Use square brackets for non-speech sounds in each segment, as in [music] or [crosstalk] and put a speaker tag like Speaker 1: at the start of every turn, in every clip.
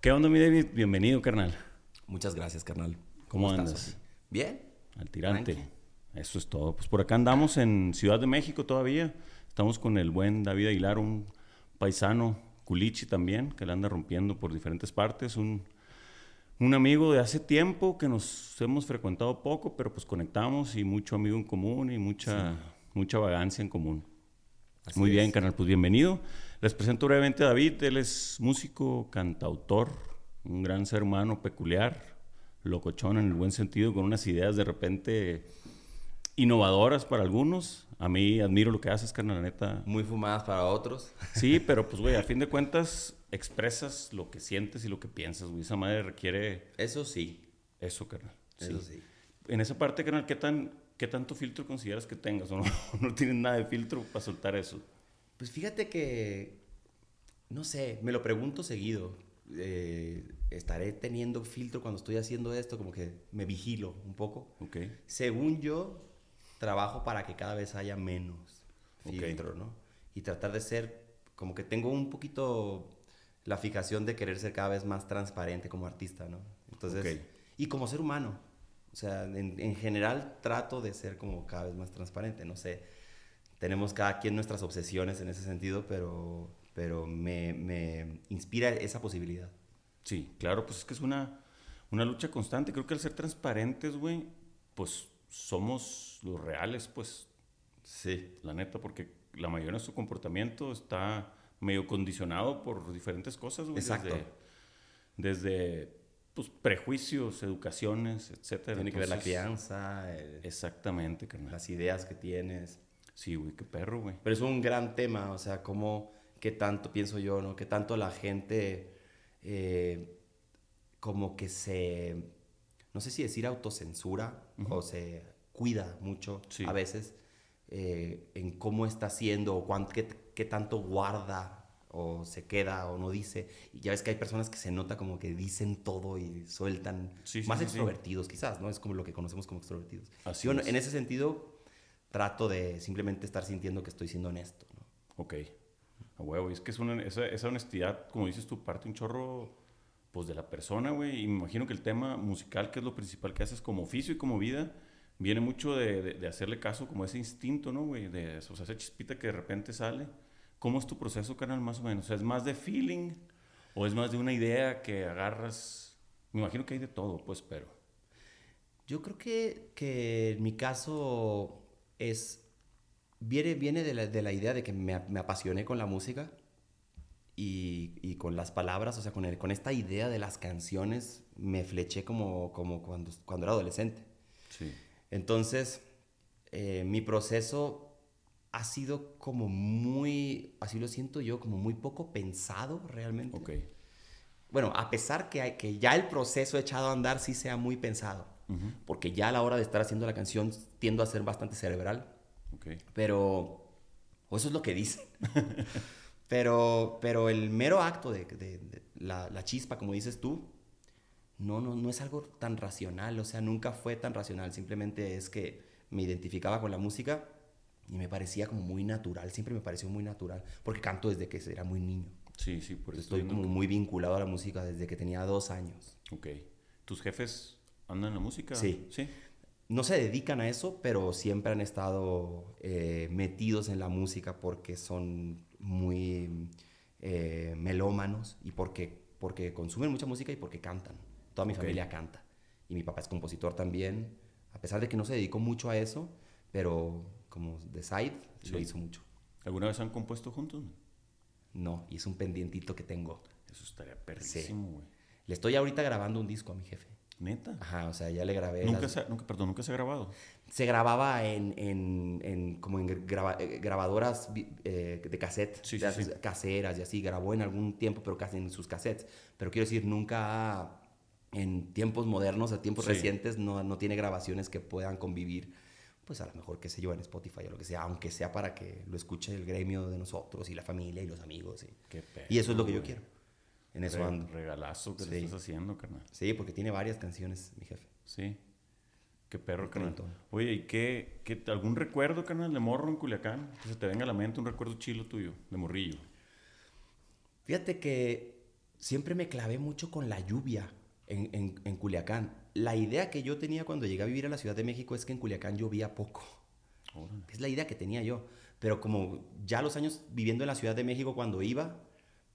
Speaker 1: ¿Qué onda, mi David? Bienvenido, carnal.
Speaker 2: Muchas gracias, carnal.
Speaker 1: ¿Cómo, andas?
Speaker 2: Bien.
Speaker 1: Al tirante.
Speaker 2: Tranqui.
Speaker 1: Eso es todo. Pues por acá andamos en Ciudad de México todavía. Estamos con el buen David Aguilar, un paisano, culichi también, que la anda rompiendo por diferentes partes. Un, un amigo de hace tiempo que nos hemos frecuentado poco, pero pues conectamos y mucho amigo en común y mucha, mucha vagancia en común.
Speaker 2: Así
Speaker 1: Muy bien,
Speaker 2: es.
Speaker 1: canal, pues bienvenido. Les presento brevemente a David, él es músico, cantautor, un gran ser humano peculiar, locochón en el buen sentido, con unas ideas de repente innovadoras para algunos. A mí admiro lo que haces, carnal, la neta.
Speaker 2: Muy fumadas para otros.
Speaker 1: Sí, [laughs] pero pues, güey, a fin de cuentas expresas lo que sientes y lo que piensas, güey. Esa madre requiere
Speaker 2: Eso sí.
Speaker 1: eso, carnal.
Speaker 2: Eso sí.
Speaker 1: En esa parte, carnal, ¿qué, tan, ¿qué tanto filtro consideras que tengas? [laughs] ¿O no, no tienes nada de filtro para soltar eso?
Speaker 2: Pues fíjate que, no sé, me lo pregunto seguido. Eh, ¿Estaré teniendo filtro cuando estoy haciendo esto? Como que me vigilo un poco.
Speaker 1: Ok.
Speaker 2: Según yo, trabajo para que cada vez haya menos filtro, ¿no? Y tratar de ser, como que tengo un poquito la fijación de querer ser cada vez más transparente como artista, ¿no? Entonces,
Speaker 1: Ok.
Speaker 2: y como ser humano. O sea, en, en general trato de ser como cada vez más transparente, no sé. Tenemos cada quien nuestras obsesiones en ese sentido, pero, pero me, me inspira esa posibilidad.
Speaker 1: Sí, claro, pues es que es una, una lucha constante. Creo que al ser transparentes, güey, pues somos los reales, pues,
Speaker 2: Sí.
Speaker 1: la neta, porque la mayoría de su comportamiento está medio condicionado por diferentes cosas, güey.
Speaker 2: Exacto.
Speaker 1: Desde, desde, pues, prejuicios, educaciones, etcétera.
Speaker 2: Tiene que ver la crianza, el-
Speaker 1: Exactamente, carnal.
Speaker 2: las ideas que tienes.
Speaker 1: Sí, güey, qué perro, güey.
Speaker 2: Pero es un gran tema, o sea, cómo, qué tanto, pienso yo, ¿no? Qué tanto la gente eh, como que se, no sé si decir autocensura o se cuida mucho
Speaker 1: Sí.
Speaker 2: a veces eh, en cómo está haciendo o cuán- qué, qué tanto guarda o se queda o no dice. Y ya ves que hay personas que se nota como que dicen todo y sueltan,
Speaker 1: Sí, sí,
Speaker 2: más
Speaker 1: sí,
Speaker 2: extrovertidos quizás, ¿no? Es como lo que conocemos como extrovertidos.
Speaker 1: Así es.
Speaker 2: en ese sentido, trato de simplemente estar sintiendo que estoy siendo honesto, ¿no?
Speaker 1: Ok. A huevo. Y es que es una, esa, esa honestidad, como dices tú, parte un chorro, pues, de la persona, güey. Y me imagino que el tema musical, que es lo principal que haces como oficio y como vida, viene mucho de, de- de hacerle caso como ese instinto, ¿no, güey? De, o sea, esa chispita que de repente sale. ¿Cómo es tu proceso, canal, más o menos? ¿es más de feeling o es más de una idea que agarras? Me imagino que hay de todo, pues, pero...
Speaker 2: Yo creo que, que en mi caso es. Viene, viene de, la, de la idea de que me, me apasioné con la música y, y con las palabras, o sea, con, el- con esta idea de las canciones, me fleché como, como cuando, cuando era adolescente.
Speaker 1: Sí.
Speaker 2: Entonces, eh, mi proceso ha sido como muy, así lo siento yo, como muy poco pensado realmente.
Speaker 1: Ok.
Speaker 2: Bueno, a pesar que, hay, que ya el proceso echado a andar sí sea muy pensado, porque ya a la hora de estar haciendo la canción tiendo a ser bastante cerebral,
Speaker 1: Ok.
Speaker 2: pero, o eso es lo que dicen, [laughs] pero, pero el mero acto de, de- de la, la chispa, como dices tú, no, no, no es algo tan racional, o sea, nunca fue tan racional, simplemente es que me identificaba con la música y me parecía como muy natural, siempre me pareció muy natural, porque canto desde que era muy niño.
Speaker 1: Sí, sí, por eso
Speaker 2: Estoy como muy vinculado a la música desde que tenía dos años.
Speaker 1: Ok. ¿Tus jefes andan en la música?
Speaker 2: Sí.
Speaker 1: Sí.
Speaker 2: No se dedican a eso, pero siempre han estado eh, metidos en la música porque son muy eh, melómanos y porque, porque consumen mucha música y porque cantan. Toda mi
Speaker 1: Ok.
Speaker 2: familia canta. Y mi papá es compositor también, a pesar de que no se dedicó mucho a eso, pero como de side lo
Speaker 1: Sí.
Speaker 2: hizo mucho.
Speaker 1: ¿Alguna vez han compuesto juntos?
Speaker 2: No, y es un pendientito que tengo.
Speaker 1: Eso estaría perrísimo, güey.
Speaker 2: Le estoy ahorita grabando un disco a mi jefe.
Speaker 1: ¿Neta?
Speaker 2: Ajá, o sea, ya le grabé.
Speaker 1: Nunca
Speaker 2: las-
Speaker 1: se, nunca, perdón, nunca se ha grabado.
Speaker 2: se grababa en, en, en- como en eh, grabadoras eh, de cassette,
Speaker 1: Sí,
Speaker 2: de
Speaker 1: sí, sí.
Speaker 2: caseras y así, grabó en algún tiempo, pero casi en sus cassettes. Pero quiero decir, nunca en tiempos modernos, a tiempos
Speaker 1: Sí.
Speaker 2: recientes, no, no tiene grabaciones que puedan convivir, pues a lo mejor, qué sé yo, en Spotify o lo que sea, aunque sea para que lo escuche el gremio de nosotros y la familia y los amigos. Y,
Speaker 1: Qué perro,
Speaker 2: y eso es lo que yo quiero. En eso ando.
Speaker 1: Regalazo que
Speaker 2: Sí.
Speaker 1: le estás haciendo, carnal.
Speaker 2: Sí, porque tiene varias canciones, mi jefe.
Speaker 1: Sí. Qué perro, carnal. Oye, ¿y qué, qué, algún recuerdo, carnal, de morro en Culiacán? Que se te venga a la mente un recuerdo chilo tuyo, de morrillo.
Speaker 2: Fíjate que siempre me clavé mucho con la lluvia en, en, en Culiacán. La idea que yo tenía cuando llegué a vivir a la Ciudad de México es que en Culiacán llovía poco.
Speaker 1: Órale.
Speaker 2: Es la idea que tenía yo. Pero como ya los años viviendo en la Ciudad de México cuando iba,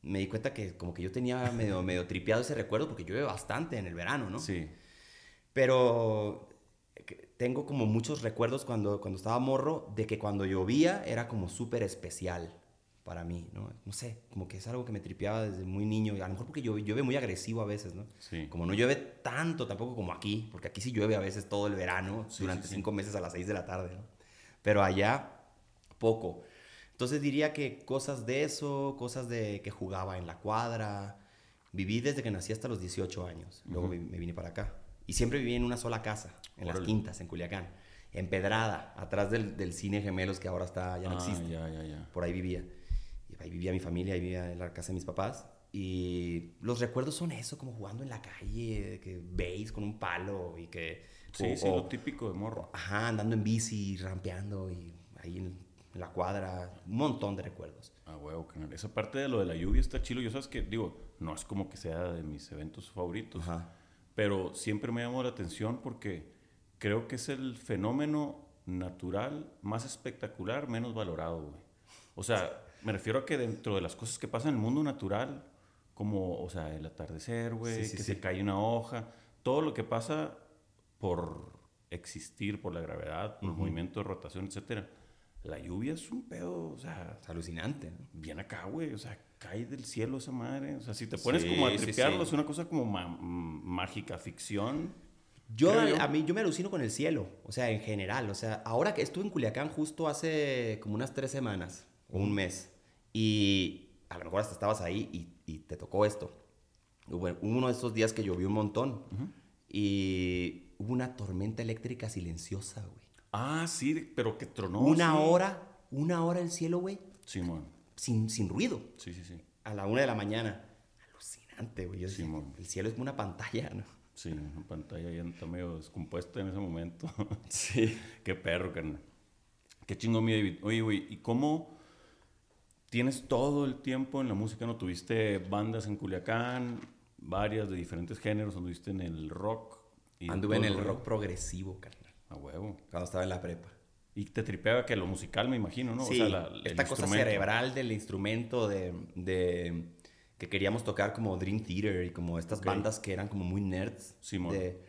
Speaker 2: me di cuenta que como que yo tenía medio, medio tripeado ese recuerdo porque llueve bastante en el verano, ¿no?
Speaker 1: Sí.
Speaker 2: Pero que- tengo como muchos recuerdos cuando, cuando estaba morro de que cuando llovía era como súper especial para mí, ¿no? No sé, como que es algo que me tripeaba desde muy niño. A lo mejor porque llueve, llueve muy agresivo a veces, ¿no?
Speaker 1: Sí.
Speaker 2: Como no llueve tanto tampoco como aquí, porque aquí sí llueve a veces todo el verano,
Speaker 1: Sí,
Speaker 2: durante
Speaker 1: sí,
Speaker 2: cinco meses a las seis de la tarde, ¿no? Pero allá, poco. Entonces diría que cosas de eso, cosas de que jugaba en la cuadra. Viví desde que nací hasta los 18 años. Luego
Speaker 1: Ujú.
Speaker 2: me, me vine para acá. Y siempre viví en una sola casa, en las
Speaker 1: Órale.
Speaker 2: quintas, en Culiacán. Empedrada, atrás del, del cine Gemelos que ahora está, ya no
Speaker 1: Ah,
Speaker 2: existe
Speaker 1: ya, ya, ya.
Speaker 2: por ahí vivía. Ahí vivía mi familia, ahí vivía en la casa de mis papás. Y los recuerdos son eso, como jugando en la calle, que veis con un palo y que...
Speaker 1: Sí,
Speaker 2: o-
Speaker 1: sí,
Speaker 2: o-
Speaker 1: lo típico de morro.
Speaker 2: Ajá, andando en bici, rampeando y ahí en, en la cuadra. Un montón de recuerdos.
Speaker 1: Ah, huevo, carnal. Esa parte de lo de la lluvia está chilo. Yo sabes que, digo, no es como que sea de mis eventos favoritos,
Speaker 2: Ajá.
Speaker 1: pero siempre me llamó la atención porque creo que es el fenómeno natural más espectacular, menos valorado, güey. O sea, me refiero a que dentro de las cosas que pasan en el mundo natural, como, o sea, el atardecer, güey,
Speaker 2: Sí, sí,
Speaker 1: que
Speaker 2: sí.
Speaker 1: se cae una hoja, todo lo que pasa por existir, por la gravedad, por el
Speaker 2: Ujú.
Speaker 1: movimiento de rotación, etcétera. La lluvia es un pedo, o sea,
Speaker 2: Es alucinante. ¿no?
Speaker 1: bien acá, güey. O sea, cae del cielo esa madre. O sea, si te pones como a tripearlo, es una cosa como mágica, ficción.
Speaker 2: Yo,
Speaker 1: yo.
Speaker 2: a mí, yo me alucino con el cielo, o sea, en general. O sea, ahora que estuve en Culiacán justo hace como unas tres semanas o un mes, y a lo mejor hasta estabas ahí y, y te tocó esto. Hubo uno de esos días que llovió un montón y hubo una tormenta eléctrica silenciosa, güey.
Speaker 1: Ah, sí, pero que tronó.
Speaker 2: una
Speaker 1: sí.
Speaker 2: hora, una hora el cielo, güey,
Speaker 1: Simón.
Speaker 2: sin, sin ruido,
Speaker 1: Sí, sí, sí.
Speaker 2: a la una de la mañana. Alucinante, güey.
Speaker 1: Simón.
Speaker 2: el cielo es como una pantalla, ¿no?
Speaker 1: Sí, la pantalla ya está medio descompuesta en ese momento.
Speaker 2: Sí. [laughs]
Speaker 1: Qué perro, carnal. Qué chingón, mi David. Oye, güey, ¿y cómo tienes todo el tiempo en la música? ¿No tuviste bandas en Culiacán, varias de diferentes géneros? ¿Anduviste en el rock? y
Speaker 2: Anduve en el rock progresivo, carnal,
Speaker 1: A huevo.
Speaker 2: cuando estaba en la prepa.
Speaker 1: Y te tripeaba que lo musical, me imagino, ¿no?
Speaker 2: Sí,
Speaker 1: o sea, la-
Speaker 2: esta cosa cerebral del instrumento de, de- que queríamos tocar como Dream Theater y como estas bandas que eran como muy nerds.
Speaker 1: Simón.
Speaker 2: de-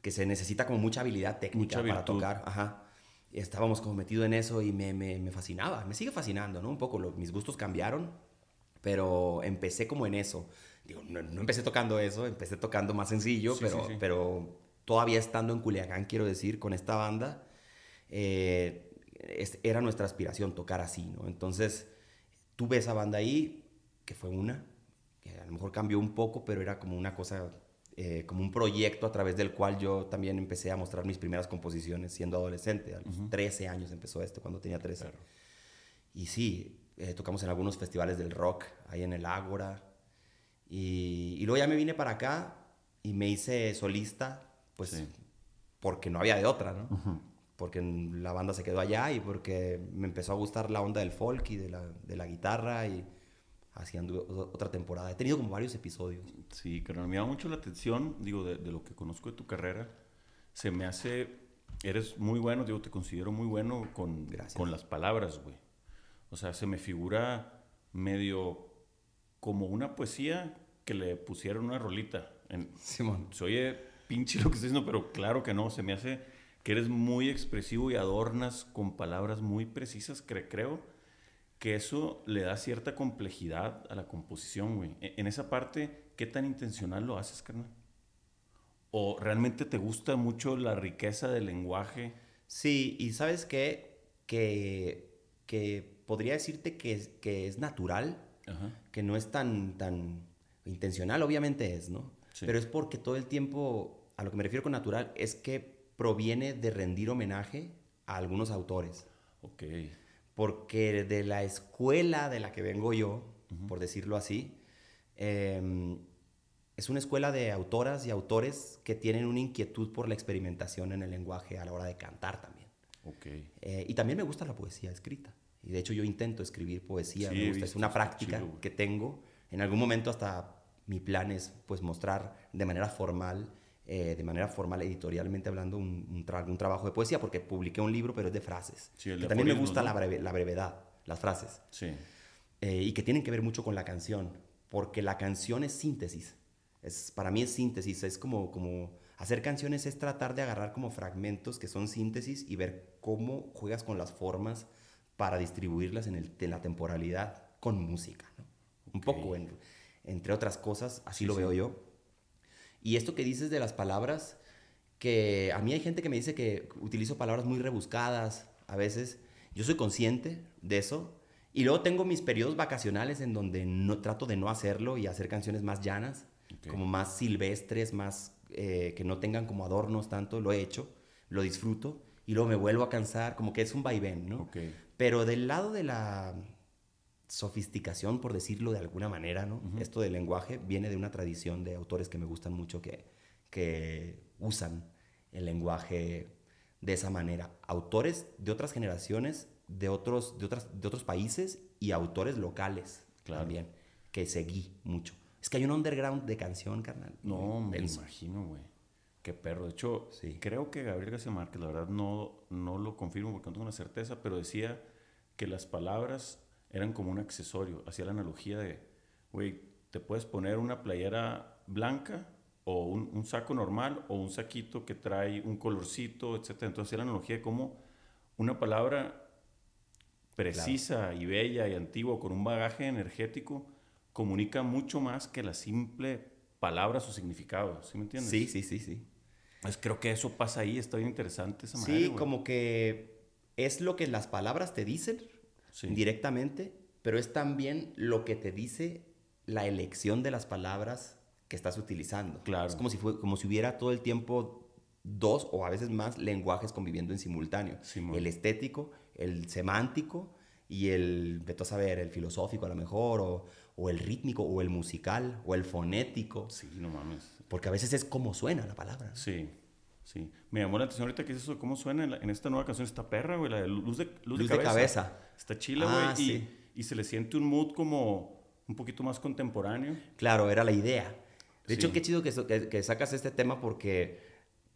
Speaker 2: que se necesita como mucha habilidad técnica
Speaker 1: Mucha
Speaker 2: para tocar. Ajá. Estábamos como metidos en eso y me, me, me fascinaba. Me sigue fascinando, ¿no? Un poco. lo- mis gustos cambiaron, pero empecé como en eso. Digo, no, no empecé tocando eso, empecé tocando más sencillo,
Speaker 1: Sí,
Speaker 2: pero,
Speaker 1: sí, sí.
Speaker 2: pero todavía estando en Culiacán, quiero decir, con esta banda, eh, es- era nuestra aspiración tocar así, ¿no? Entonces, tuve esa banda ahí, que fue una, que a lo mejor cambió un poco, pero era como una cosa, eh, como un proyecto a través del cual yo también empecé a mostrar mis primeras composiciones siendo adolescente. A los 13 años empezó esto, cuando tenía 13.
Speaker 1: Claro.
Speaker 2: Y sí, eh, tocamos en algunos festivales del rock, ahí en el Ágora. Y, y luego ya me vine para acá y me hice solista, pues
Speaker 1: Sí.
Speaker 2: porque no había de otra, ¿no? Porque la banda se quedó allá y porque me empezó a gustar la onda del folk y de la, de la guitarra y así anduve o- otra temporada. He tenido como varios episodios.
Speaker 1: Sí, carnal, me llama mucho la atención, digo, de, de lo que conozco de tu carrera. Se me hace, eres muy bueno, digo, te considero muy bueno con,
Speaker 2: Gracias.
Speaker 1: con las palabras, güey. O sea, se me figura medio como una poesía que le pusieron una rolita. En,
Speaker 2: Simón.
Speaker 1: se oye pinche lo que estoy diciendo, pero claro que no. Se me hace que eres muy expresivo y adornas con palabras muy precisas, cre- creo que eso le da cierta complejidad a la composición, güey. E- En esa parte, ¿qué tan intencional lo haces, carnal? ¿O realmente te gusta mucho la riqueza del lenguaje?
Speaker 2: Sí, y sabes qué? Que, que podría decirte que es, que es natural,
Speaker 1: Ajá.
Speaker 2: que no es tan, tan intencional, obviamente es, ¿no?
Speaker 1: Sí.
Speaker 2: Pero es porque todo el tiempo, a lo que me refiero con natural, es que proviene de rendir homenaje a algunos autores.
Speaker 1: Ok.
Speaker 2: Porque de la escuela de la que vengo yo, por decirlo así, eh, es una escuela de autoras y autores que tienen una inquietud por la experimentación en el lenguaje a la hora de cantar también.
Speaker 1: Ok.
Speaker 2: Eh, y también me gusta la poesía escrita. Y de hecho yo intento escribir poesía.
Speaker 1: Sí,
Speaker 2: me gusta. Es una práctica
Speaker 1: chido,
Speaker 2: que tengo. En algún momento hasta mi plan es pues mostrar de manera formal, eh, de manera formal editorialmente hablando, un, un, tra- un trabajo de poesía, porque publiqué un libro, pero es de frases.
Speaker 1: Sí,
Speaker 2: Que también me gusta
Speaker 1: ¿no?
Speaker 2: la, breve- la brevedad, las frases,
Speaker 1: Sí.
Speaker 2: eh, y que tienen que ver mucho con la canción, porque la canción es síntesis. Es, para mí es síntesis, es como, como hacer canciones es tratar de agarrar como fragmentos que son síntesis y ver cómo juegas con las formas para distribuirlas en, el, en la temporalidad con música. ¿no? Un poco, en- entre otras cosas, así
Speaker 1: Sí,
Speaker 2: lo veo yo. Y esto que dices de las palabras, que a mí hay gente que me dice que utilizo palabras muy rebuscadas a veces. Yo soy consciente de eso. Y luego tengo mis periodos vacacionales en donde no, trato de no hacerlo y hacer canciones más llanas, como más silvestres, más eh, que no tengan como adornos tanto. Lo he hecho, lo disfruto y luego me vuelvo a cansar, como que es un vaivén, ¿no? Pero del lado de la sofisticación, por decirlo de alguna manera, ¿no?
Speaker 1: Ujú.
Speaker 2: Esto del lenguaje viene de una tradición de autores que me gustan mucho que, que usan el lenguaje de esa manera. Autores de otras generaciones, de otros, de otras, de otros países y autores locales
Speaker 1: Claro.
Speaker 2: también, que seguí mucho. Es que hay un underground de canción, carnal.
Speaker 1: No, me
Speaker 2: denso.
Speaker 1: imagino, güey. Qué perro. De hecho,
Speaker 2: Sí.
Speaker 1: creo que Gabriel García Márquez, la verdad no, no lo confirmo porque no tengo una certeza, pero decía que las palabras eran como un accesorio. Hacía la analogía de, güey, te puedes poner una playera blanca o un, un saco normal o un saquito que trae un colorcito, etc. Entonces hacía la analogía de cómo una palabra precisa y bella y antigua con un bagaje energético comunica mucho más que la simple palabra su significado, ¿sí me entiendes?
Speaker 2: Sí, sí, sí, sí.
Speaker 1: Pues creo que eso pasa ahí, está bien interesante esa
Speaker 2: Sí,
Speaker 1: madre, güey.
Speaker 2: como que es lo que las palabras te dicen
Speaker 1: Sí.
Speaker 2: directamente, pero es también lo que te dice la elección de las palabras que estás utilizando.
Speaker 1: Claro.
Speaker 2: Es como si, fue, como si hubiera todo el tiempo dos o a veces más lenguajes conviviendo en simultáneo.
Speaker 1: Simón.
Speaker 2: el estético, el semántico y el, vete a saber, el filosófico a lo mejor, o, o el rítmico, o el musical, o el fonético,
Speaker 1: Sí, no mames.
Speaker 2: porque a veces es como suena la palabra.
Speaker 1: Sí, sí. Me llamó la atención ahorita que es eso, cómo suena en, la- en esta nueva canción, esta perra, güey, la de luz de, luz
Speaker 2: Luz
Speaker 1: de
Speaker 2: de
Speaker 1: cabeza. Está chila, güey.
Speaker 2: Ah,
Speaker 1: y,
Speaker 2: sí.
Speaker 1: y se le siente un mood como un poquito más contemporáneo.
Speaker 2: Claro, era la idea. De hecho, qué chido que, so- que- que sacas este tema porque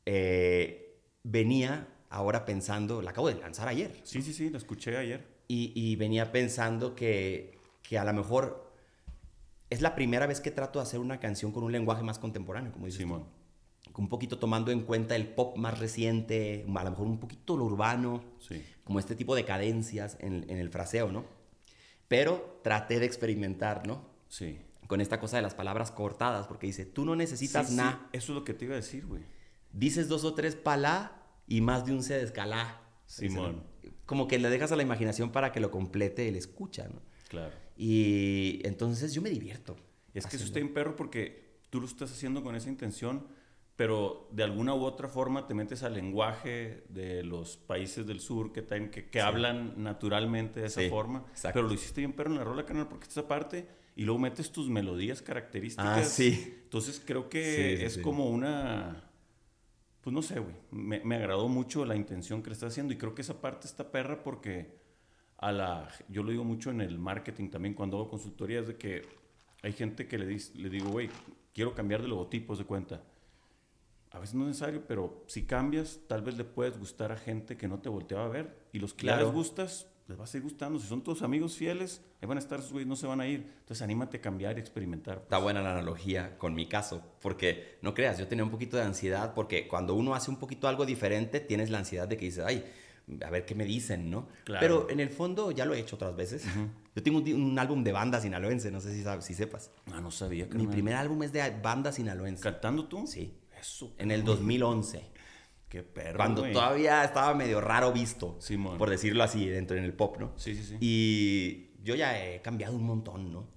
Speaker 2: eh, venía ahora pensando, la acabo de lanzar ayer,
Speaker 1: Sí, sí, sí, la escuché ayer.
Speaker 2: y, y venía pensando que, que a lo mejor es la primera vez que trato de hacer una canción con un lenguaje más contemporáneo, como dices tú. Un poquito tomando en cuenta el pop más reciente, a lo mejor un poquito lo urbano,
Speaker 1: Sí.
Speaker 2: como este tipo de cadencias en, en el fraseo, ¿no? Pero traté de experimentar, ¿no?
Speaker 1: Sí.
Speaker 2: Con esta cosa de las palabras cortadas, porque dice, tú no necesitas
Speaker 1: Sí, sí,
Speaker 2: nada.
Speaker 1: Eso es lo que te iba a decir, güey.
Speaker 2: dices dos o tres palá y más de un se de escalá.
Speaker 1: Simón.
Speaker 2: Como que le dejas a la imaginación para que lo complete el escucha, ¿no?
Speaker 1: Claro.
Speaker 2: Y entonces yo me divierto.
Speaker 1: Es que eso está en perro porque tú lo estás haciendo con esa intención, pero de alguna u otra forma te metes al lenguaje de los países del sur que, que, que hablan naturalmente de esa
Speaker 2: Sí,
Speaker 1: forma.
Speaker 2: exacto.
Speaker 1: Pero lo hiciste bien perro en la rola, canal, porque esta parte y luego metes tus melodías características.
Speaker 2: Ah, sí.
Speaker 1: Entonces creo que
Speaker 2: Sí,
Speaker 1: es como una... Pues no sé, güey. Me, me agradó mucho la intención que le estás haciendo y creo que esa parte está perra porque a la... Yo lo digo mucho en el marketing también cuando hago consultorías de que hay gente que le, dis- le digo, güey, quiero cambiar de logotipos de cuenta. A veces no es necesario, pero si cambias, tal vez le puedes gustar a gente que no te volteaba a ver. Y los que
Speaker 2: Claro.
Speaker 1: les gustas, les va a seguir gustando. Si son tus amigos fieles, ahí van a estar, esos güeyes no se van a ir. Entonces anímate a cambiar y experimentar.
Speaker 2: Está buena la analogía con mi caso, porque no creas, yo tenía un poquito de ansiedad, porque cuando uno hace un poquito algo diferente, tienes la ansiedad de que dices, ay, a ver qué me dicen, ¿no?
Speaker 1: Claro.
Speaker 2: Pero en el fondo ya lo he hecho otras veces. Yo tengo un, un álbum de banda sinaloense, no sé si, sabes, si sepas.
Speaker 1: Ah, no sabía.
Speaker 2: Mi
Speaker 1: carnal.
Speaker 2: primer álbum es de banda sinaloense.
Speaker 1: ¿Cantando tú?
Speaker 2: Sí.
Speaker 1: Eso.
Speaker 2: En el 2011.
Speaker 1: Qué perro,
Speaker 2: Cuando
Speaker 1: güey.
Speaker 2: todavía estaba medio raro visto,
Speaker 1: Simón.
Speaker 2: por decirlo así, dentro en el pop, ¿no?
Speaker 1: Sí, sí, sí.
Speaker 2: Y yo ya he cambiado un montón, ¿no?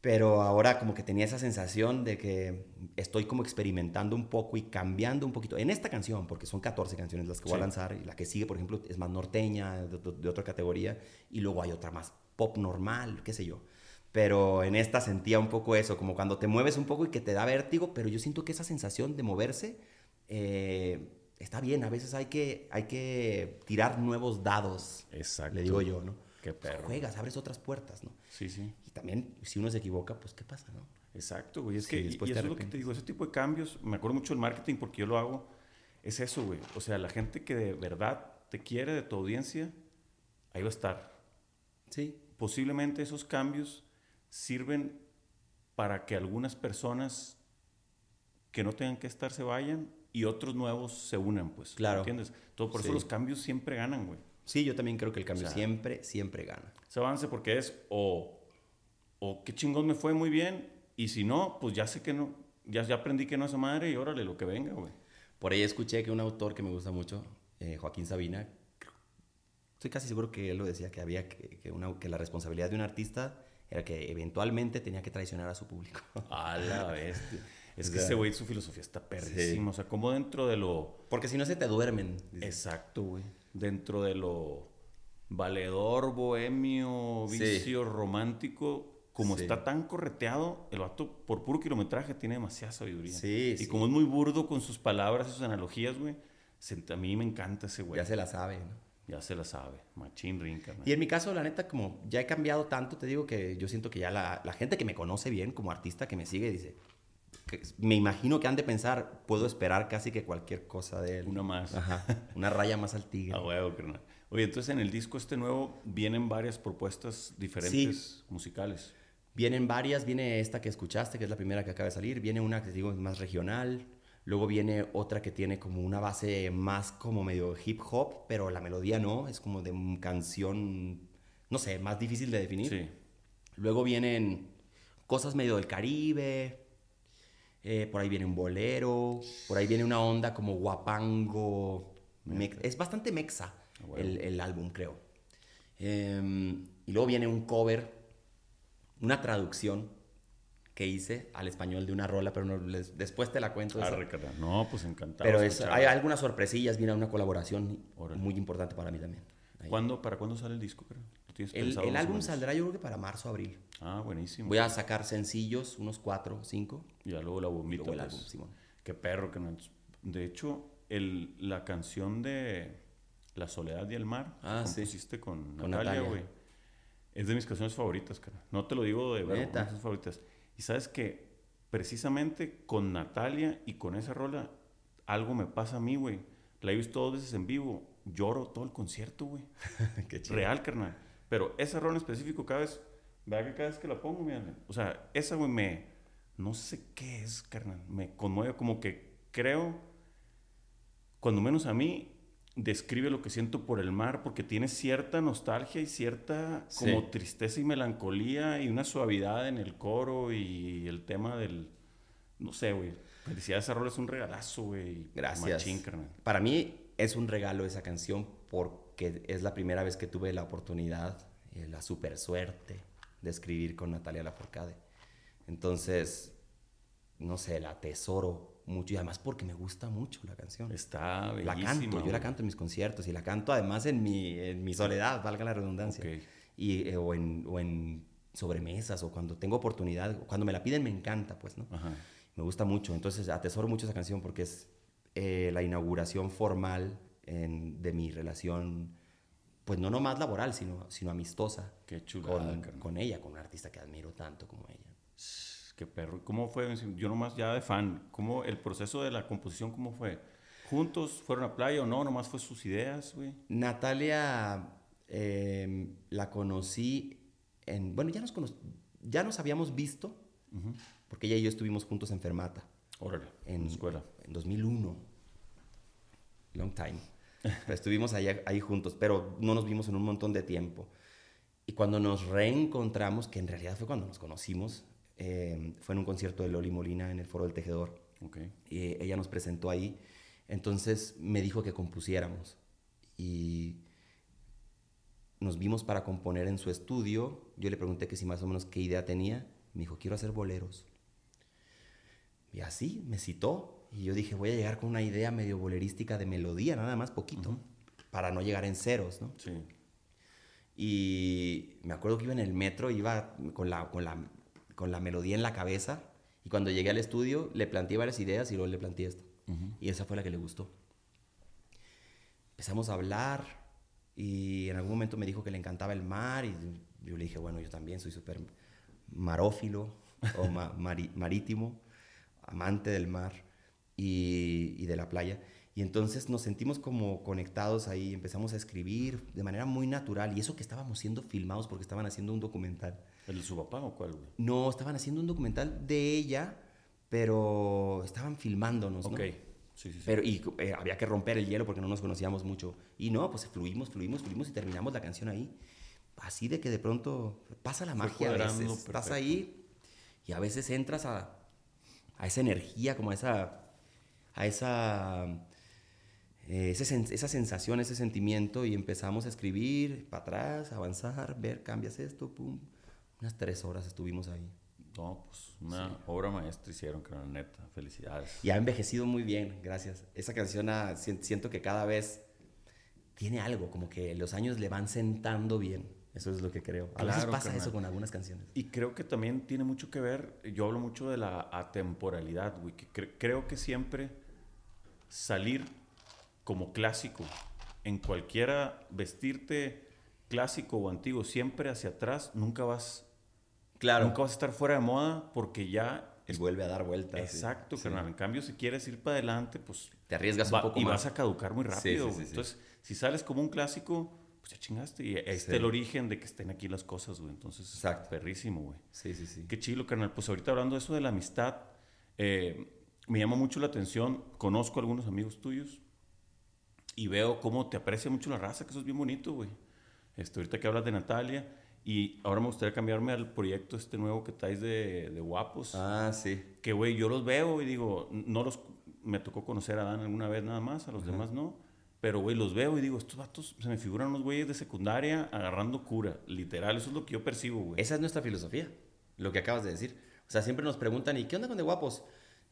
Speaker 2: Pero ahora como que tenía esa sensación de que estoy como experimentando un poco y cambiando un poquito. En esta canción, porque son 14 canciones las que voy
Speaker 1: Sí.
Speaker 2: a lanzar, y la que sigue, por ejemplo, es más norteña, de, de- de otra categoría, y luego hay otra más pop normal, qué sé yo. Pero en esta sentía un poco eso, como cuando te mueves un poco y que te da vértigo, pero yo siento que esa sensación de moverse eh, está bien. A veces hay que, hay que tirar nuevos dados,
Speaker 1: Exacto.
Speaker 2: le digo yo, ¿no?
Speaker 1: Qué perro.
Speaker 2: Juegas, abres otras puertas, ¿no?
Speaker 1: Sí, sí.
Speaker 2: Y también, si uno se equivoca, pues, ¿qué pasa, no?
Speaker 1: Exacto, güey. Es
Speaker 2: Sí,
Speaker 1: que, y, y eso es lo que te digo, ese tipo de cambios, me acuerdo mucho del marketing porque yo lo hago, es eso, güey. O sea, la gente que de verdad te quiere de tu audiencia, ahí va a estar.
Speaker 2: Sí.
Speaker 1: Posiblemente esos cambios sirven para que algunas personas que no tengan que estar se vayan y otros nuevos se unan, pues.
Speaker 2: Claro.
Speaker 1: ¿Entiendes? Todo, por
Speaker 2: Sí.
Speaker 1: eso los cambios siempre ganan, güey.
Speaker 2: Sí, yo también creo que el cambio
Speaker 1: O sea,
Speaker 2: siempre, siempre gana.
Speaker 1: Ese avance porque es o, o qué chingón me fue muy bien y si no, pues ya sé que no, ya, ya aprendí que no es madre y órale lo que venga, güey.
Speaker 2: Por ahí escuché que un autor que me gusta mucho, eh, Joaquín Sabina, estoy casi seguro que él lo decía, que había que, que una- que la responsabilidad de un artista era que eventualmente tenía que traicionar a su público.
Speaker 1: A la bestia. Es
Speaker 2: O
Speaker 1: que
Speaker 2: sea,
Speaker 1: ese güey, su filosofía está perrísima. O sea, como dentro de lo...
Speaker 2: Porque si no se te duermen.
Speaker 1: Exacto, güey. Dentro de lo valedor, bohemio,
Speaker 2: Sí.
Speaker 1: vicio, romántico, como
Speaker 2: Sí.
Speaker 1: está tan correteado, el vato, por puro kilometraje, tiene demasiada sabiduría.
Speaker 2: Sí,
Speaker 1: Y como es muy burdo con sus palabras, sus analogías, güey, a mí me encanta ese güey.
Speaker 2: Ya se la sabe, ¿no?
Speaker 1: Ya se la sabe. Machín ring, carnal.
Speaker 2: Y en mi caso, la neta, como ya he cambiado tanto, te digo que yo siento que ya la, la gente que me conoce bien como artista, que me sigue, dice, que me imagino que han de pensar, puedo esperar casi que cualquier cosa de él.
Speaker 1: Una más.
Speaker 2: Ajá, una raya más al tigre. [laughs]
Speaker 1: A huevo, carnal. Oye, entonces en el disco este nuevo vienen varias propuestas diferentes musicales.
Speaker 2: Vienen varias, viene esta que escuchaste, que es la primera que acaba de salir, viene una que te digo es más regional, luego viene otra que tiene como una base más como medio hip hop, pero la melodía no, es como de canción, no sé, más difícil de definir.
Speaker 1: Sí.
Speaker 2: Luego vienen cosas medio del Caribe, eh, por ahí viene un bolero, por ahí viene una onda como guapango, mex- es bastante mexa
Speaker 1: Ah,
Speaker 2: el álbum, creo. Em, y luego viene un cover, una traducción que hice al español de una rola, pero no, les- después te la cuento.
Speaker 1: carnal. No, pues encantado.
Speaker 2: pero
Speaker 1: de
Speaker 2: es- hay algunas sorpresillas, viene una colaboración
Speaker 1: Órale.
Speaker 2: muy importante para mí también. Ahí.
Speaker 1: ¿Cuándo, ¿Para cuándo sale el disco,
Speaker 2: El, el álbum
Speaker 1: menos?
Speaker 2: saldrá yo creo que para marzo, abril.
Speaker 1: Ah, buenísimo.
Speaker 2: Voy a sacar sencillos, unos cuatro, cinco.
Speaker 1: Y ya luego la bombita.
Speaker 2: luego el
Speaker 1: pues.
Speaker 2: álbum, Simón.
Speaker 1: Qué perro, carnal. De hecho, el, la canción de La Soledad y el Mar
Speaker 2: Ah,
Speaker 1: que
Speaker 2: sí.
Speaker 1: compusiste con,
Speaker 2: Con
Speaker 1: Natalia, güey. Es de mis canciones favoritas, cara. No te lo digo de verdad,
Speaker 2: Neta.
Speaker 1: son mis favoritas. Y sabes que precisamente con Natalia y con esa rola, algo me pasa a mí, güey. La he visto dos veces en vivo. Lloro todo el concierto, güey. [laughs] Real, carnal. Pero esa rola en específico, cada vez, vea que cada vez que la pongo, mira, o sea, esa, güey, me, no sé qué es, carnal, me conmueve, como que creo, cuando menos a mí, describe lo que siento por el mar, porque tiene cierta nostalgia y cierta como
Speaker 2: Sí.
Speaker 1: tristeza y melancolía y una suavidad en el coro y el tema del, no sé, güey. Felicidad, esa rola es un regalazo, güey.
Speaker 2: Gracias.
Speaker 1: Machín.
Speaker 2: Para mí es un regalo esa canción porque es la primera vez que tuve la oportunidad, eh, la super suerte de escribir con Natalia Lafourcade. Entonces, no sé, la atesoro mucho y además porque me gusta mucho la canción.
Speaker 1: Está
Speaker 2: la
Speaker 1: bellísima.
Speaker 2: canto, yo la canto en mis conciertos y la canto además en mi, en mi soledad, valga la redundancia. Y, eh, o, en, o en sobremesas o cuando tengo oportunidad, cuando me la piden me encanta, pues, ¿no?
Speaker 1: Ajá.
Speaker 2: Me gusta mucho, entonces atesoro mucho esa canción porque es eh, la inauguración formal en- de mi relación, pues no nomás laboral, sino, sino amistosa
Speaker 1: Qué chulada,
Speaker 2: con, con ella, con una artista que admiro tanto como ella.
Speaker 1: Qué perro. ¿Y ¿Cómo fue? Yo nomás ya de fan. ¿Cómo el proceso de la composición, cómo fue? ¿Juntos fueron a playa o no? ¿Nomás fue sus ideas, güey?
Speaker 2: Natalia eh, la conocí en, bueno, ya nos, cono- ya nos habíamos visto, porque ella y yo estuvimos juntos en Fermata.
Speaker 1: Órale, en,
Speaker 2: en
Speaker 1: la escuela.
Speaker 2: En 2001. Long time. [laughs] Estuvimos ahí, ahí juntos, pero no nos vimos en un montón de tiempo. Y cuando nos reencontramos, que en realidad fue cuando nos conocimos, eh, fue en un concierto de Loli Molina en el Foro del Tejedor. Y ella nos presentó ahí. Entonces me dijo que compusiéramos. Y nos vimos para componer en su estudio. Yo le pregunté que si más o menos qué idea tenía. Me dijo, quiero hacer boleros. Y así me citó. Y yo dije, voy a llegar con una idea medio bolerística de melodía, nada más poquito, para no llegar en ceros, ¿no?
Speaker 1: Sí.
Speaker 2: Y me acuerdo que iba en el metro, iba con la, con la, con la melodía en la cabeza. Y cuando llegué al estudio, le planteé varias ideas y luego le planteé esta. Y esa fue la que le gustó. Empezamos a hablar y en algún momento me dijo que le encantaba el mar y yo le dije, bueno, yo también soy súper marófilo. o [laughs] marítimo, amante del mar y, y de la playa. Y entonces nos sentimos como conectados ahí, empezamos a escribir de manera muy natural. Y eso que estábamos siendo filmados porque estaban haciendo un documental.
Speaker 1: ¿El de su papá o cuál, güey?
Speaker 2: No, estaban haciendo un documental de ella, pero estaban filmándonos, ¿no?
Speaker 1: Ok. Sí, sí, sí.
Speaker 2: Pero, y eh, había que romper el hielo porque no nos conocíamos mucho. Y no, pues fluimos, fluimos, fluimos y terminamos la canción ahí. Así de que de pronto pasa la magia a veces. Estás ahí y a veces entras a, a esa energía, como a esa, a esa eh, esa sensación, ese sentimiento y empezamos a escribir para atrás, avanzar, ver, cambias esto, pum. Unas tres horas estuvimos ahí.
Speaker 1: No, pues una obra maestra hicieron, que la neta. Felicidades.
Speaker 2: Y ha envejecido muy bien, gracias. Esa canción siento que cada vez tiene algo, como que los años le van sentando bien. Eso es lo que creo. A veces pasa eso con algunas canciones.
Speaker 1: Y creo que también tiene mucho que ver, yo hablo mucho de la atemporalidad, güey, que creo que siempre salir como clásico. En cualquiera, vestirte clásico o antiguo, siempre hacia atrás, nunca vas.
Speaker 2: Claro.
Speaker 1: Nunca vas a estar fuera de moda porque ya.
Speaker 2: Y vuelve a dar vueltas.
Speaker 1: Exacto, sí. En cambio, si quieres ir para adelante, pues.
Speaker 2: Te arriesgas un poco
Speaker 1: y vas a caducar muy rápido. Entonces, si sales como un clásico, pues ya chingaste. Y este es el origen de que estén aquí las cosas, güey. Entonces,
Speaker 2: Exacto.
Speaker 1: perrísimo, güey.
Speaker 2: Sí, sí, sí.
Speaker 1: Qué chido, carnal. Pues ahorita hablando de eso de la amistad, eh, me llama mucho la atención. Conozco a algunos amigos tuyos y veo cómo te aprecia mucho la raza, que eso es bien bonito, güey. Este, ahorita que hablas de Natalia, y ahora me gustaría cambiarme al proyecto este nuevo que traes de, de guapos.
Speaker 2: Ah, sí.
Speaker 1: Que, güey, yo los veo y digo, no los... Me tocó conocer a Dan alguna vez nada más, a los demás no. Pero, güey, los veo y digo, estos vatos se me figuran unos güeyes de secundaria agarrando cura. Literal, eso es lo que yo percibo, güey.
Speaker 2: Esa es nuestra filosofía, lo que acabas de decir. O sea, siempre nos preguntan, ¿y qué onda con De Guapos?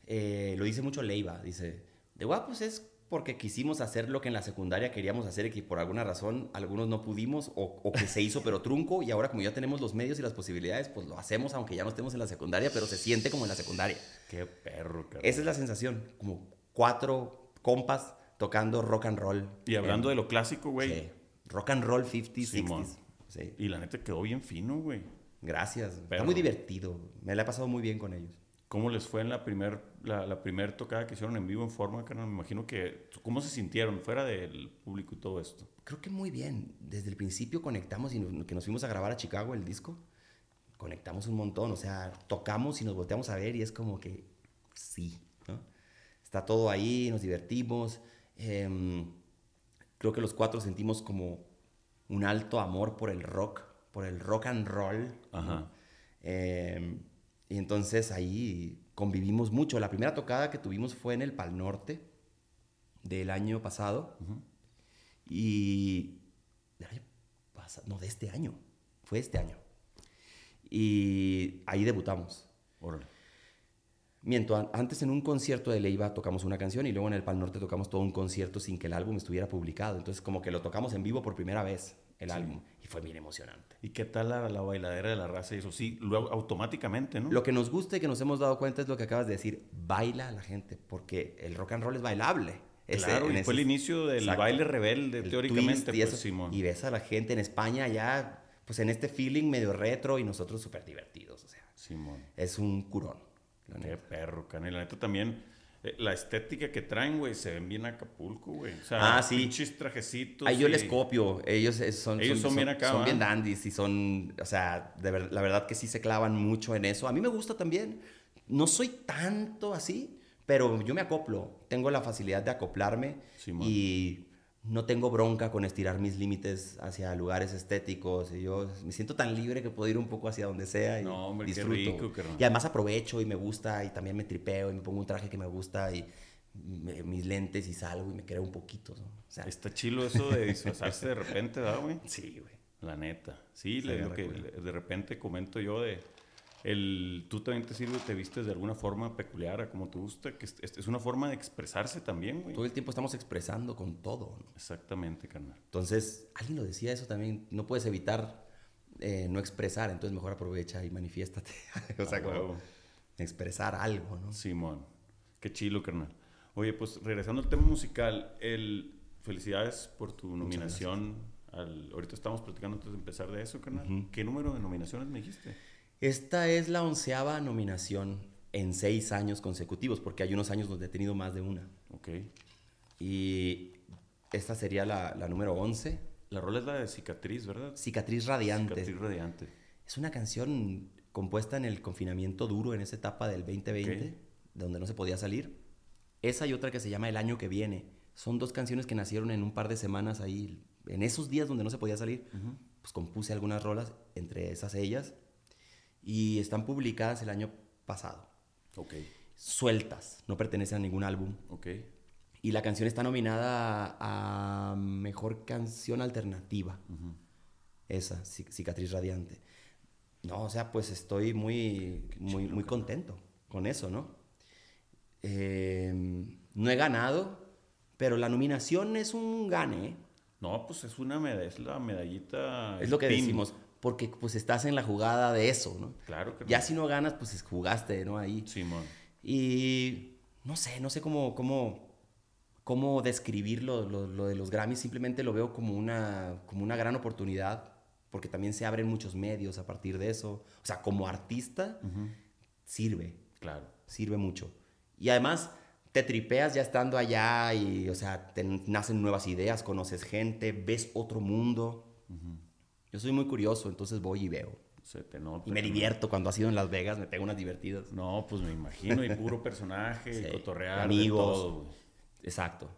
Speaker 2: Eh, lo dice mucho Leiva, dice, De Guapos es porque quisimos hacer lo que en la secundaria queríamos hacer y que por alguna razón algunos no pudimos o, que se hizo pero trunco y ahora como ya tenemos los medios y las posibilidades, pues lo hacemos aunque ya no estemos en la secundaria, pero se siente como en la secundaria.
Speaker 1: Qué perro,
Speaker 2: cabrón. Esa es la sensación, como cuatro compas tocando rock and roll.
Speaker 1: Y hablando de lo clásico, güey. Sí.
Speaker 2: Rock and roll 50s, 60s.
Speaker 1: Sí. Y la neta quedó bien fino, güey.
Speaker 2: Gracias. Está muy divertido. Me la he pasado muy bien con ellos.
Speaker 1: ¿Cómo les fue en la primer, la, la primer tocada que hicieron en vivo en forma? Que me imagino que, ¿cómo se sintieron fuera del público y todo esto?
Speaker 2: Creo que muy bien. Desde el principio conectamos y que nos fuimos a grabar a Chicago el disco, conectamos un montón. O sea, tocamos y nos volteamos a ver y es como que sí, ¿no? Está todo ahí, nos divertimos. Em, creo que los cuatro sentimos como un alto amor por el rock, por el rock and roll. Ajá. Em, y entonces ahí convivimos mucho. La primera tocada que tuvimos fue en el Pal Norte del año pasado. Y. Del año pasado. No, de este año. Fue este año. Y ahí debutamos.
Speaker 1: Órale.
Speaker 2: Miento, antes en un concierto de Leiva tocamos una canción y luego en el Pal Norte tocamos todo un concierto sin que el álbum estuviera publicado. Entonces, como que lo tocamos en vivo por primera vez, el álbum fue bien emocionante.
Speaker 1: ¿Y qué tal la, la, bailadera de la raza? Y eso sí, luego automáticamente, ¿no?
Speaker 2: Lo que nos gusta y que nos hemos dado cuenta es lo que acabas de decir, baila la gente, porque el rock and roll es bailable.
Speaker 1: Claro, y fue el inicio del baile rebelde, teóricamente,
Speaker 2: y, pues, y ves a la gente en España ya, pues en este feeling medio retro y nosotros súper divertidos, o sea.
Speaker 1: Simón.
Speaker 2: Es un curón.
Speaker 1: Qué perro, canela. La neta también la estética que traen, güey, se ven bien Acapulco, güey. O sea,
Speaker 2: ah, sí.
Speaker 1: pinches trajecitos.
Speaker 2: Ahí yo les copio. Ellos son,
Speaker 1: Ellos son, bien acá.
Speaker 2: Son bien dandies y son, o sea, de la verdad que sí se clavan mucho en eso. A mí me gusta también. No soy tanto así, pero yo me acoplo. Tengo la facilidad de acoplarme y no tengo bronca con estirar mis límites hacia lugares estéticos. Y yo me siento tan libre que puedo ir un poco hacia donde sea y
Speaker 1: no, hombre,
Speaker 2: disfruto.
Speaker 1: Qué rico, qué
Speaker 2: y además aprovecho y me gusta y también me tripeo y me pongo un traje que me gusta y mis lentes y salgo y me creo un poquito.
Speaker 1: Está chilo eso de disfrazarse de repente, ¿verdad, güey? [laughs]
Speaker 2: Sí, güey.
Speaker 1: La neta. Sí, le digo que de repente comento yo de el, tú también te sirve, te vistes de alguna forma peculiar a como te gusta, que es, es una forma de expresarse también, güey.
Speaker 2: Todo el tiempo estamos expresando con todo.
Speaker 1: Exactamente, carnal.
Speaker 2: Entonces, alguien lo decía eso también, no puedes evitar eh, no expresar, entonces mejor aprovecha y manifiéstate. [laughs] o sea, como expresar algo, ¿no?
Speaker 1: Simón, qué chilo, carnal. Oye, pues regresando al tema musical, el, felicidades por tu nominación. Al, ahorita estamos platicando antes de empezar de eso, carnal. ¿Qué número de nominaciones me dijiste?
Speaker 2: Esta es la onceava nominación en seis años consecutivos, porque hay unos años donde he tenido más de una.
Speaker 1: Ok.
Speaker 2: Y esta sería la, la número 11,
Speaker 1: La rola es la de Cicatriz, ¿verdad?
Speaker 2: Cicatriz Radiante.
Speaker 1: Cicatriz Radiante.
Speaker 2: Es una canción compuesta en el confinamiento duro en esa etapa del 2020,
Speaker 1: Ok.
Speaker 2: donde no se podía salir. Esa y otra que se llama El año que viene. Son dos canciones que nacieron en un par de semanas ahí, en esos días donde no se podía salir. Pues compuse algunas rolas, entre esas ellas, y están publicadas el año pasado.
Speaker 1: Ok.
Speaker 2: Sueltas, no pertenecen a ningún álbum.
Speaker 1: Ok.
Speaker 2: Y la canción está nominada a Mejor Canción Alternativa.
Speaker 1: Ujú.
Speaker 2: Esa, Ci- Cicatriz Radiante. No, o sea, pues estoy muy, muy, muy contento con eso, ¿no? Eh, no he ganado, pero la nominación es un gane.
Speaker 1: No, pues es una medalla, es la medallita.
Speaker 2: Es lo que
Speaker 1: pin.
Speaker 2: decimos, porque pues estás en la jugada de eso, ¿no?
Speaker 1: Claro que
Speaker 2: Ya si no ganas, pues jugaste, ¿no? Ahí.
Speaker 1: Simón.
Speaker 2: Y no sé, no sé cómo, cómo, cómo describir lo, lo- lo de los Grammys. Simplemente lo veo como una, como una gran oportunidad, porque también se abren muchos medios a partir de eso. O sea, como artista,
Speaker 1: Ujú.
Speaker 2: sirve,
Speaker 1: Claro.
Speaker 2: sirve mucho. Y además, te tripeas ya estando allá y, o sea, te nacen nuevas ideas, conoces gente, ves otro mundo.
Speaker 1: Ujú.
Speaker 2: Yo soy muy curioso, entonces voy y veo.
Speaker 1: Se te nota.
Speaker 2: Y me divierto cuando ha sido en Las Vegas, me pego unas divertidas.
Speaker 1: No, pues me imagino. Y puro personaje, [laughs]
Speaker 2: Sí,
Speaker 1: y cotorrear. de
Speaker 2: amigos.
Speaker 1: todo.
Speaker 2: Exacto.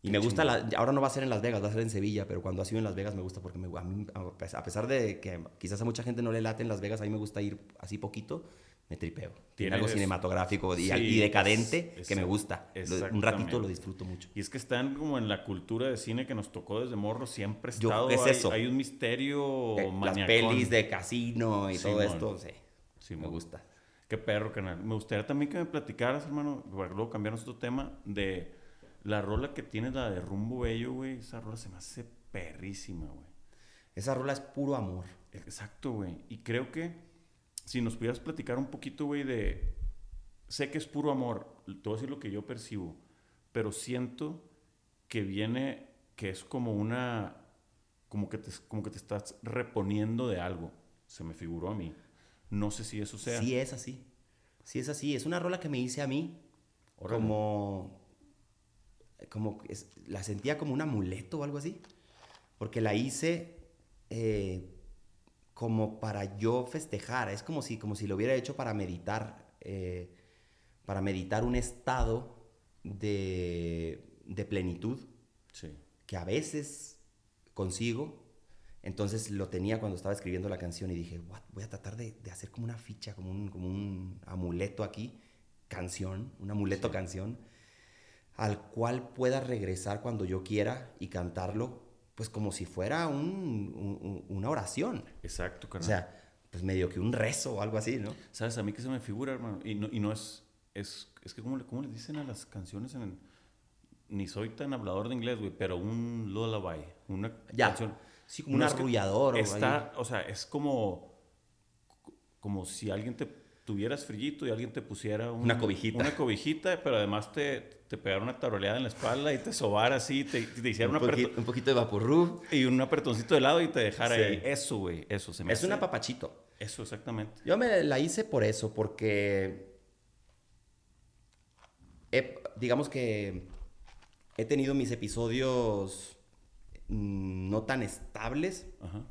Speaker 2: Y
Speaker 1: Qué
Speaker 2: me gusta, la, ahora no va a ser en Las Vegas, va a ser en Sevilla, pero cuando ha sido en Las Vegas me gusta porque me, a, mí, a pesar de que quizás a mucha gente no le late en Las Vegas, a mí me gusta ir así poquito, me tripeo. Tiene
Speaker 1: Tiene
Speaker 2: algo cinematográfico y,
Speaker 1: Sí,
Speaker 2: y decadente
Speaker 1: es-
Speaker 2: que me gusta. Lo- un ratito lo disfruto mucho.
Speaker 1: Y es que están como en la cultura de cine que nos tocó desde morro, siempre
Speaker 2: Yo
Speaker 1: estado.
Speaker 2: que es
Speaker 1: hay,
Speaker 2: eso.
Speaker 1: hay un misterio
Speaker 2: Eh, las pelis de casino y todo esto, sí,
Speaker 1: Sí,
Speaker 2: me gusta.
Speaker 1: Qué perro, canal. Me gustaría también que me platicaras, hermano, para luego cambiarnos otro tema, de la rola que tienes, la de Rumbo Bello, güey. Esa rola se me hace perrísima, güey.
Speaker 2: Esa rola es puro amor.
Speaker 1: Exacto, güey. Y creo que si nos pudieras platicar un poquito, güey, de... Sé que es puro amor, te voy a decir lo que yo percibo, pero siento que viene, que es como una... Como que te, como que te estás reponiendo de algo. Se me figuró a mí. No sé si eso sea.
Speaker 2: Sí es así. Sí es así. Es una rola que me hice a mí
Speaker 1: Órale.
Speaker 2: como como es- la sentía como un amuleto o algo así porque la hice eh, como para yo festejar es como si como si lo hubiera hecho para meditar eh, para meditar un estado de, de plenitud
Speaker 1: Sí.
Speaker 2: que a veces consigo. Entonces lo tenía cuando estaba escribiendo la canción y dije, "What? voy a tratar de, de hacer como una ficha, como un, como un amuleto aquí, canción, un amuleto
Speaker 1: Sí.
Speaker 2: canción, al cual pueda regresar cuando yo quiera y cantarlo, pues como si fuera un- un- un- una oración.
Speaker 1: Exacto,
Speaker 2: O
Speaker 1: carnal.
Speaker 2: sea, pues medio que un rezo o algo así, ¿no?
Speaker 1: ¿Sabes? A mí que se me figura, hermano. Y no, y no es, es... Es que, ¿cómo le, cómo le dicen a las canciones en el- Ni soy tan hablador de inglés, güey, pero un lullaby. Una
Speaker 2: Ya.
Speaker 1: canción...
Speaker 2: Sí, como un arrullador. o
Speaker 1: Está, o sea, es como... Como si alguien te tuvieras frillito y alguien te pusiera un-
Speaker 2: Una cobijita.
Speaker 1: Una cobijita, pero además te, te pegara una taroleada en la espalda y te sobara así, te, te hiciera
Speaker 2: un,
Speaker 1: un,
Speaker 2: poqui- un poquito de vaporru.
Speaker 1: y un apertoncito de lado y te dejara
Speaker 2: Sí.
Speaker 1: ahí. Eso, güey, eso se me
Speaker 2: Es
Speaker 1: hace-
Speaker 2: una papachito.
Speaker 1: Eso, exactamente.
Speaker 2: Yo me la hice por eso, porque he- digamos que he tenido mis episodios mm, no tan estables
Speaker 1: Ajá.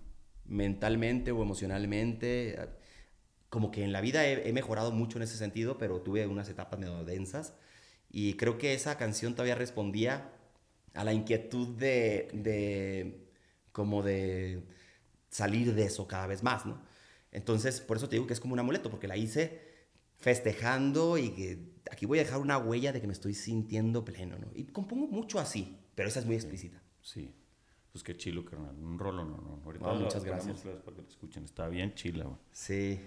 Speaker 2: mentalmente o emocionalmente. Como que en la vida he, he mejorado mucho en ese sentido, pero tuve unas etapas medio densas. Y creo que esa canción todavía respondía a la inquietud de, de como de salir de eso cada vez más, ¿no? Entonces, por eso te digo que es como un amuleto, porque la hice festejando y que aquí voy a dejar una huella de que me estoy sintiendo pleno, ¿no? Y compongo mucho así, pero esa es muy explícita.
Speaker 1: Sí. Pues qué chilo, carnal. Un rolo, no, no. Ahorita
Speaker 2: No, muchas gracias.
Speaker 1: para que te escuchen. Está bien chila, güey.
Speaker 2: Sí.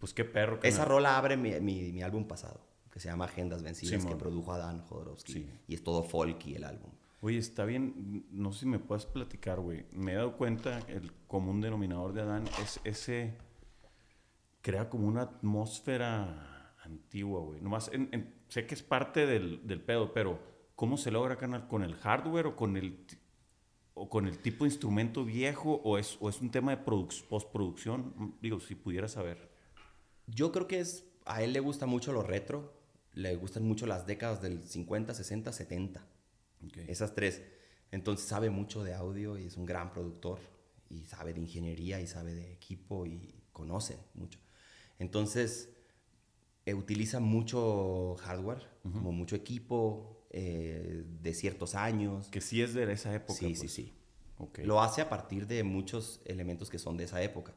Speaker 1: Pues qué perro, carnal.
Speaker 2: Esa rola abre mi, mi, mi álbum pasado, que se llama Agendas Vencidas,
Speaker 1: Simón.
Speaker 2: que produjo Adán Jodorowsky.
Speaker 1: Sí.
Speaker 2: Y es todo folky el álbum.
Speaker 1: Oye, está bien. No sé si me puedes platicar, güey. Me he dado cuenta, el común denominador de Adán es ese. Crea como una atmósfera antigua, güey. Nomás, en- en- sé que es parte del, del pedo, pero ¿cómo se logra, carnal? ¿Con el hardware o con el. o con el tipo de instrumento viejo o es, o es un tema de postproducción? Digo, si pudiera saber.
Speaker 2: Yo creo que es, a él le gusta mucho lo retro, le gustan mucho las décadas del 50, 60, 70. Esas tres. Entonces sabe mucho de audio y es un gran productor y sabe de ingeniería y sabe de equipo y conoce mucho. Entonces eh, utiliza mucho hardware, como mucho equipo eh, de ciertos años.
Speaker 1: Que sí es de esa época.
Speaker 2: Sí, sí, pues. sí. Lo hace a partir de muchos elementos que son de esa época.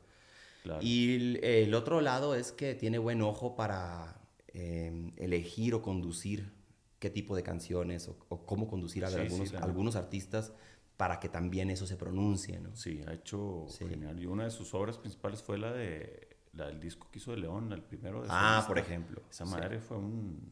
Speaker 2: Y el, otro lado es que tiene buen ojo para em, elegir o conducir qué tipo de canciones o, cómo conducir a algunos, algunos artistas para que también eso se pronuncie, ¿no?
Speaker 1: Sí, ha hecho genial. Y una de sus obras principales fue la de la del disco que hizo de León, el primero de
Speaker 2: Ah, por ejemplo.
Speaker 1: Esa madre fue un...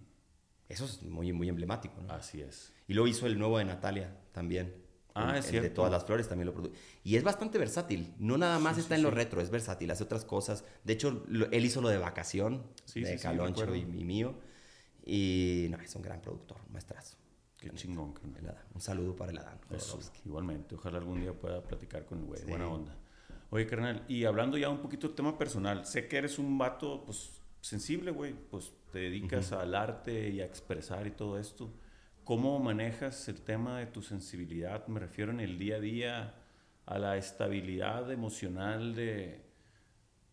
Speaker 2: Eso es muy, muy emblemático, ¿no?
Speaker 1: Así es.
Speaker 2: Y luego hizo el nuevo de Natalia también.
Speaker 1: Ah, es
Speaker 2: cierto. de todas las flores también lo produjo. Y es bastante versátil. No nada más está en lo retro, es versátil, hace otras cosas. De hecho, él hizo lo de vacación, de Caloncho y, mío. Y no, es un gran productor, maestrazo.
Speaker 1: Qué chingón.
Speaker 2: Un saludo para el Adán.
Speaker 1: igualmente. Ojalá algún día pueda platicar con el güey. Buena onda. Oye, carnal, y hablando ya un poquito del tema personal, sé que eres un vato, pues, sensible, güey. Pues te dedicas al arte y a expresar y todo esto. ¿Cómo manejas el tema de tu sensibilidad? Me refiero en el día a día a la estabilidad emocional de,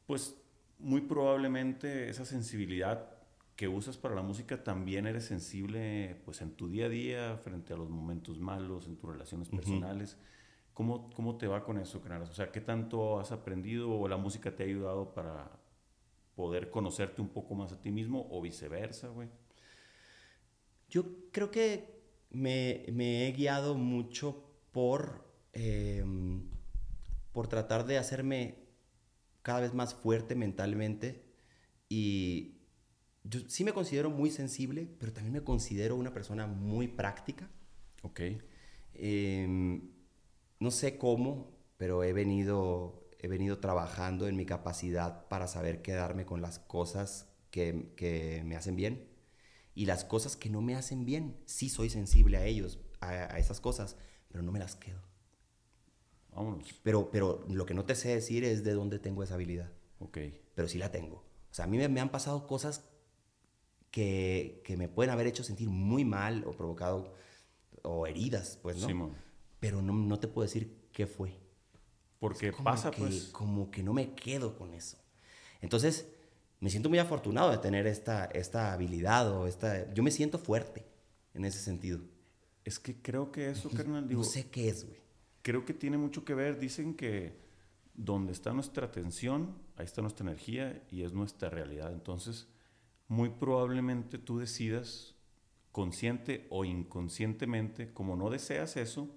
Speaker 1: pues muy probablemente esa sensibilidad que usas para la música también eres sensible pues en tu día a día frente a los momentos malos, en tus relaciones personales. ¿Cómo, ¿Cómo te va con eso, Canaras? O sea, ¿qué tanto has aprendido o la música te ha ayudado para poder conocerte un poco más a ti mismo o viceversa, güey?
Speaker 2: Yo creo que me, he guiado mucho por, em, por tratar de hacerme cada vez más fuerte mentalmente y yo sí me considero muy sensible, pero también me considero una persona muy práctica.
Speaker 1: Ok.
Speaker 2: Em, no sé cómo, pero he venido, he venido trabajando en mi capacidad para saber quedarme con las cosas que, que me hacen bien y las cosas que no me hacen bien, sí soy sensible a ellos, a, esas cosas, pero no me las quedo.
Speaker 1: Vámonos.
Speaker 2: Pero, pero lo que no te sé decir es de dónde tengo esa habilidad.
Speaker 1: Ok.
Speaker 2: Pero sí la tengo. O sea, a mí me, han pasado cosas que, que, me pueden haber hecho sentir muy mal o provocado o heridas, pues, ¿no? Sí, pero no, no, te puedo decir qué fue.
Speaker 1: Porque pasa, pues.
Speaker 2: Como que no me quedo con eso. Entonces, me siento muy afortunado de tener esta, esta habilidad o esta... Yo me siento fuerte en ese sentido.
Speaker 1: Es que creo que eso, carnal,
Speaker 2: digo... No sé qué es, güey.
Speaker 1: Creo que tiene mucho que ver. Dicen que donde está nuestra atención, ahí está nuestra energía y es nuestra realidad. Entonces, muy probablemente tú decidas, consciente o inconscientemente, como no deseas eso,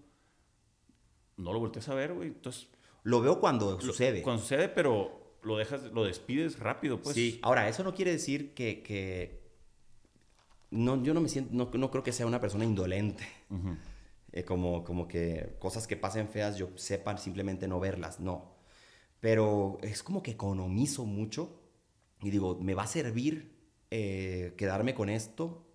Speaker 1: no lo voltees a ver, güey. Entonces...
Speaker 2: Lo veo cuando sucede.
Speaker 1: Cuando sucede, pero lo dejas, lo despides rápido, pues.
Speaker 2: Sí, ahora, eso no quiere decir que, no, yo no me siento, no, no, creo que sea una persona indolente. [laughs] Eh, como, como que cosas que pasen feas yo sepa simplemente no verlas, no. Pero es como que economizo mucho y digo, me va a servir eh, quedarme con esto.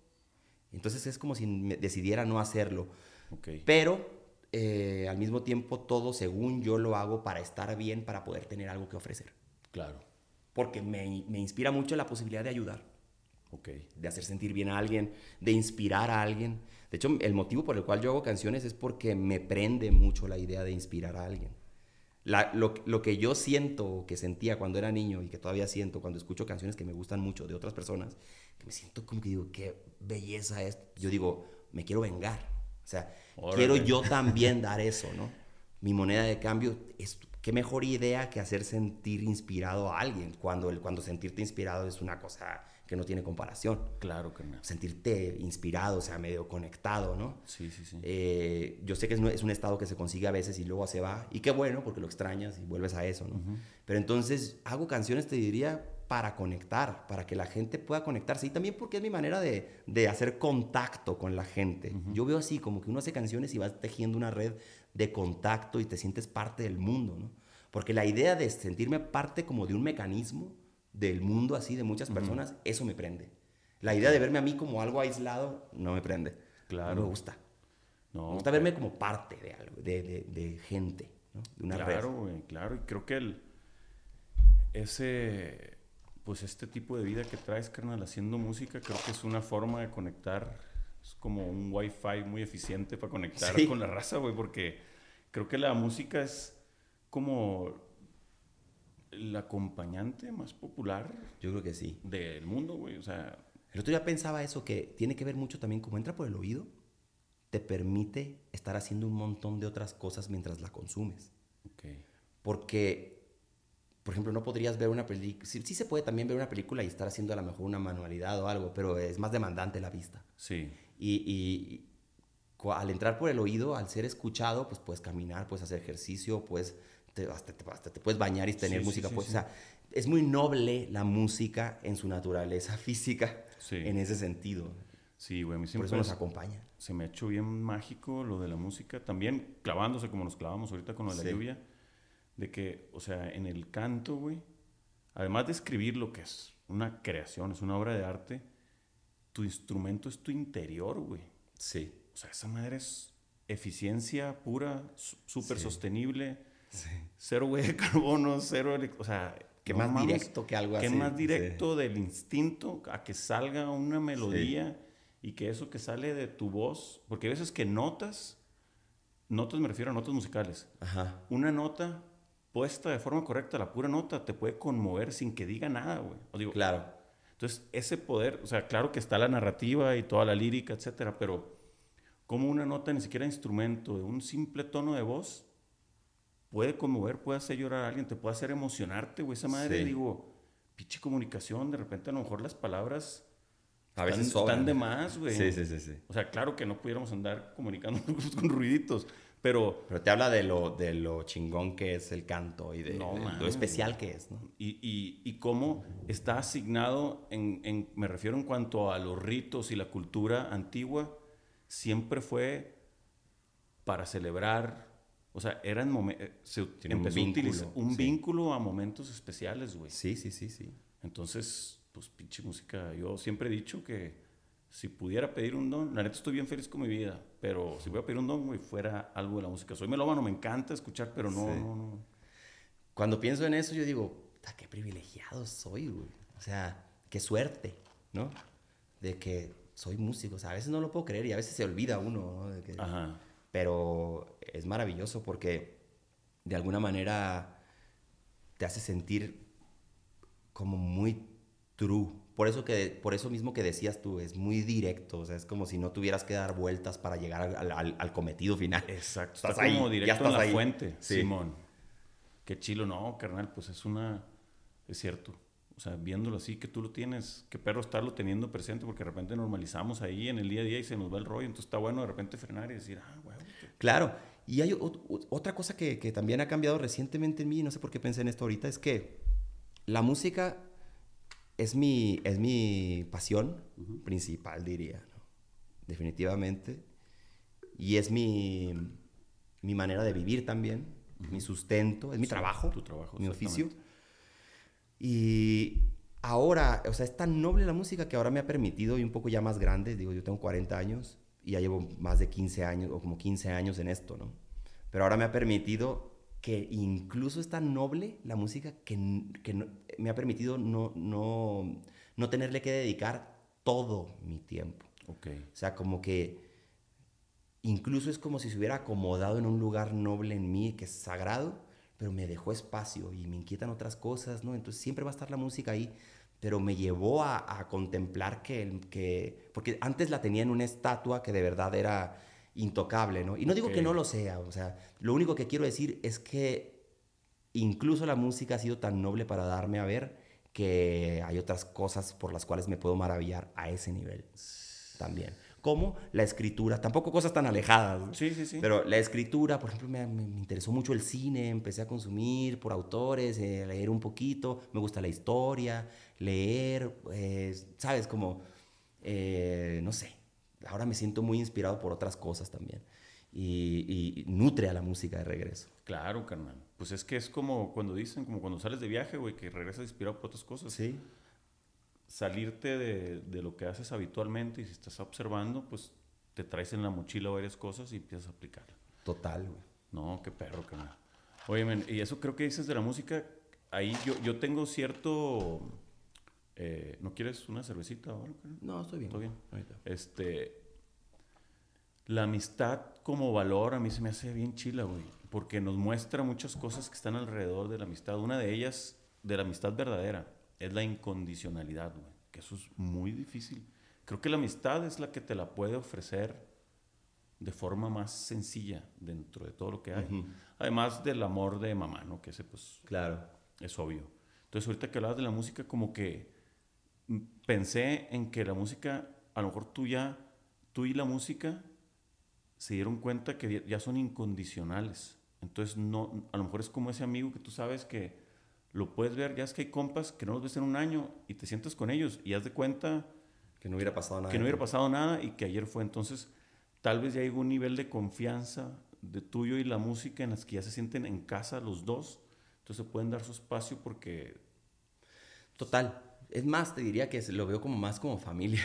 Speaker 2: Entonces es como si decidiera no hacerlo.
Speaker 1: Okay.
Speaker 2: Pero eh, al mismo tiempo todo según yo lo hago para estar bien, para poder tener algo que ofrecer.
Speaker 1: Claro.
Speaker 2: Porque me, me inspira mucho la posibilidad de ayudar. De hacer sentir bien a alguien, de inspirar a alguien. De hecho, el motivo por el cual yo hago canciones es porque me prende mucho la idea de inspirar a alguien. La, lo, lo, que yo siento, que sentía cuando era niño y que todavía siento cuando escucho canciones que me gustan mucho de otras personas, que me siento como que digo, qué belleza es. Yo digo, me quiero vengar. O sea, quiero yo también dar eso, ¿no? Mi moneda de cambio es qué mejor idea que hacer sentir inspirado a alguien, cuando, el, cuando sentirte inspirado es una cosa que no tiene comparación.
Speaker 1: Claro que no.
Speaker 2: Sentirte inspirado, o sea, medio conectado, ¿no?
Speaker 1: Sí, sí, sí.
Speaker 2: Eh, yo sé que es, un estado que se consigue a veces y luego se va, y qué bueno, porque lo extrañas y vuelves a eso, ¿no? Pero entonces hago canciones, te diría, para conectar, para que la gente pueda conectarse, y también porque es mi manera de, de hacer contacto con la gente. Yo veo así, como que uno hace canciones y va tejiendo una red de contacto y te sientes parte del mundo, ¿no? Porque la idea de sentirme parte como de un mecanismo del mundo así, de muchas personas, eso me prende. La idea de verme a mí como algo aislado no me prende.
Speaker 1: Claro.
Speaker 2: No me gusta. me gusta verme como parte de algo, de, de, de gente, ¿no? De
Speaker 1: una claro, güey, claro. Y creo que el, ese, pues este tipo de vida que traes, carnal, haciendo música, creo que es una forma de conectar. Es como un wifi muy eficiente para conectar con la raza, güey, porque creo que la música es como el acompañante más popular.
Speaker 2: Yo creo que sí.
Speaker 1: Del mundo, güey. O sea.
Speaker 2: El otro día pensaba eso, que tiene que ver mucho también como entra por el oído, te permite estar haciendo un montón de otras cosas mientras la consumes. Okay. Porque, por ejemplo, no podrías ver una película. Sí, sí, se puede también ver una película y estar haciendo a lo mejor una manualidad o algo, pero es más demandante la vista.
Speaker 1: Sí.
Speaker 2: Y, y al entrar por el oído, al ser escuchado, pues puedes caminar, puedes hacer ejercicio, puedes hasta, te, puedes bañar y tener música. pues, O sea, es muy noble la música en su naturaleza [laughs] física en ese sentido.
Speaker 1: Sí, güey, a mí
Speaker 2: siempre Por eso nos acompaña.
Speaker 1: Se me ha hecho bien mágico lo de la música, también clavándose como nos clavamos ahorita con lo de la lluvia, de que, o sea, en el canto, güey, además de escribir lo que es una creación, es una obra de arte, tu instrumento es tu interior, güey.
Speaker 2: Sí.
Speaker 1: O sea, esa madre es eficiencia pura, súper sostenible Cero güey de carbono, cero... O sea...
Speaker 2: Que más directo que algo
Speaker 1: así. Que más directo del instinto a que salga una melodía y que eso que sale de tu voz... Porque a veces que notas... Notas me refiero a notas musicales.
Speaker 2: Ajá.
Speaker 1: Una nota puesta de forma correcta, la pura nota, te puede conmover sin que diga nada, güey. digo,
Speaker 2: claro.
Speaker 1: Entonces, ese poder, o sea, claro que está la narrativa y toda la lírica, etcétera, pero como una nota, ni siquiera instrumento, de un simple tono de voz, puede conmover, puede hacer llorar a alguien, te puede hacer emocionarte, güey. Esa madre, digo, pinche comunicación, de repente a lo mejor las palabras
Speaker 2: a veces
Speaker 1: están, de más, güey.
Speaker 2: Sí, sí, sí, sí.
Speaker 1: O sea, claro que no pudiéramos andar comunicándonos [laughs] con ruiditos, pero...
Speaker 2: Pero te habla de lo, de lo chingón que es el canto y de, lo especial que es, ¿no?
Speaker 1: Y, y, y cómo está asignado, en, en, me refiero en cuanto a los ritos y la cultura antigua, siempre fue para celebrar o sea, eran eh, se empezó un vínculo, a un vínculo a momentos especiales, güey.
Speaker 2: Sí, sí, sí, sí.
Speaker 1: Entonces, pues pinche música. Yo siempre he dicho que si pudiera pedir un don, la neta estoy bien feliz con mi vida, pero si voy a pedir un don, güey, fuera algo de la música. Soy melómano, me encanta escuchar, pero no, no, no.
Speaker 2: Cuando pienso en eso, yo digo, qué privilegiado soy, güey. O sea, qué suerte, ¿no? De que soy músico. O sea, a veces no lo puedo creer y a veces se olvida uno, ¿no? De que,
Speaker 1: Ajá
Speaker 2: pero es maravilloso porque de alguna manera te hace sentir como muy true. Por eso, que, por eso mismo que decías tú, es muy directo, o sea, es como si no tuvieras que dar vueltas para llegar al, cometido final.
Speaker 1: Exacto, estás ahí, como directo en la fuente, Simón. Qué chilo, no, carnal, pues es una, es cierto. O sea, viéndolo así, que tú lo tienes, qué perro estarlo teniendo presente, porque de repente normalizamos ahí en el día a día y se nos va el rollo. Entonces está bueno de repente frenar y decir, ah, güey.
Speaker 2: Claro. Y hay otra cosa que, que, también ha cambiado recientemente en mí, no sé por qué pensé en esto ahorita, es que la música es mi, es mi pasión principal, diría, definitivamente. Y es mi, mi manera de vivir también, mi sustento, es mi trabajo,
Speaker 1: tu trabajo,
Speaker 2: mi oficio. Y ahora, o sea, es tan noble la música que ahora me ha permitido, y un poco ya más grande, digo, yo tengo 40 años y ya llevo más de 15 años, o como 15 años en esto, ¿no? Pero ahora me ha permitido que incluso es tan noble la música que, que me ha permitido no, no, no tenerle que dedicar todo mi tiempo.
Speaker 1: Okay.
Speaker 2: O sea, como que incluso es como si se hubiera acomodado en un lugar noble en mí, que es sagrado, pero me dejó espacio y me inquietan otras cosas, ¿no? Entonces siempre va a estar la música ahí, pero me llevó a, contemplar que, que, porque antes la tenía en una estatua que de verdad era intocable, ¿no? Y no digo que no lo sea, o sea, lo único que quiero decir es que incluso la música ha sido tan noble para darme a ver que hay otras cosas por las cuales me puedo maravillar a ese nivel también como la escritura, tampoco cosas tan alejadas.
Speaker 1: Sí, sí, sí.
Speaker 2: Pero la escritura, por ejemplo, me, interesó mucho el cine, empecé a consumir por autores, eh, leer un poquito, me gusta la historia, leer, eh, ¿sabes? Como, eh, no sé, ahora me siento muy inspirado por otras cosas también. Y, y, nutre a la música de regreso.
Speaker 1: Claro, carnal. Pues es que es como cuando dicen, como cuando sales de viaje, güey, que regresas inspirado por otras cosas.
Speaker 2: Sí
Speaker 1: salirte de, de, lo que haces habitualmente y si estás observando, pues te traes en la mochila varias cosas y empiezas a aplicarla.
Speaker 2: Total, güey.
Speaker 1: No, qué perro, carnal. Oye, y eso creo que dices de la música, ahí yo, yo tengo cierto... eh, ¿No quieres una cervecita ahora? carnal?
Speaker 2: No, estoy bien.
Speaker 1: ¿Todo bien?
Speaker 2: Ahorita.
Speaker 1: Este... La amistad como valor a mí se me hace bien chila, güey. Porque nos muestra muchas cosas que están alrededor de la amistad. Una de ellas, de la amistad verdadera, es la incondicionalidad, güey. Que eso es muy difícil. Creo que la amistad es la que te la puede ofrecer de forma más sencilla dentro de todo lo que hay. Además del amor de mamá, ¿no? Que ese pues
Speaker 2: Claro.
Speaker 1: es obvio. Entonces ahorita que hablabas de la música, como que pensé en que la música, a lo mejor tú ya, tú y la música se dieron cuenta que ya son incondicionales. Entonces no, a lo mejor es como ese amigo que tú sabes que lo puedes ver, ya es que hay compas que no los ves en un año y te sientas con ellos y haz de cuenta
Speaker 2: Que no hubiera pasado nada.
Speaker 1: que no hubiera pasado nada y que ayer fue. Entonces, tal vez ya hay un nivel de confianza de tuyo y la música en las que ya se sienten en casa los dos. Entonces se pueden dar su espacio porque,
Speaker 2: Total. Es más, te diría que lo veo como más como familia.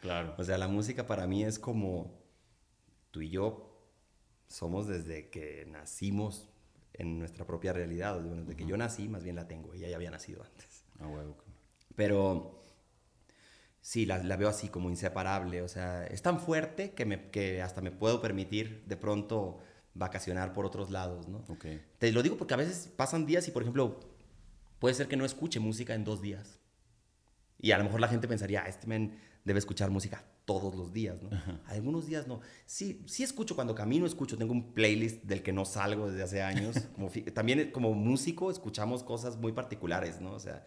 Speaker 1: claro, [laughs]
Speaker 2: O sea, la música para mí es como tú y yo somos desde que nacimos en nuestra propia realidad. O sea, Desde que yo nací, más bien la tengo. Ella ya había nacido antes.
Speaker 1: a huevo.
Speaker 2: Pero sí, la, la veo así como inseparable. O sea, es tan fuerte que, me, que hasta me puedo permitir de pronto vacacionar por otros lados, ¿no?
Speaker 1: Ok,
Speaker 2: Te lo digo porque a veces pasan días y, por ejemplo, puede ser que no escuche música en dos días. Y a lo mejor la gente pensaría, "Ah, este men debe escuchar música todos los días, ¿no? Algunos días no. Sí, sí escucho cuando camino, escucho. Tengo un playlist del que no salgo desde hace años. [laughs] Como también como músico escuchamos cosas muy particulares, ¿no? O sea,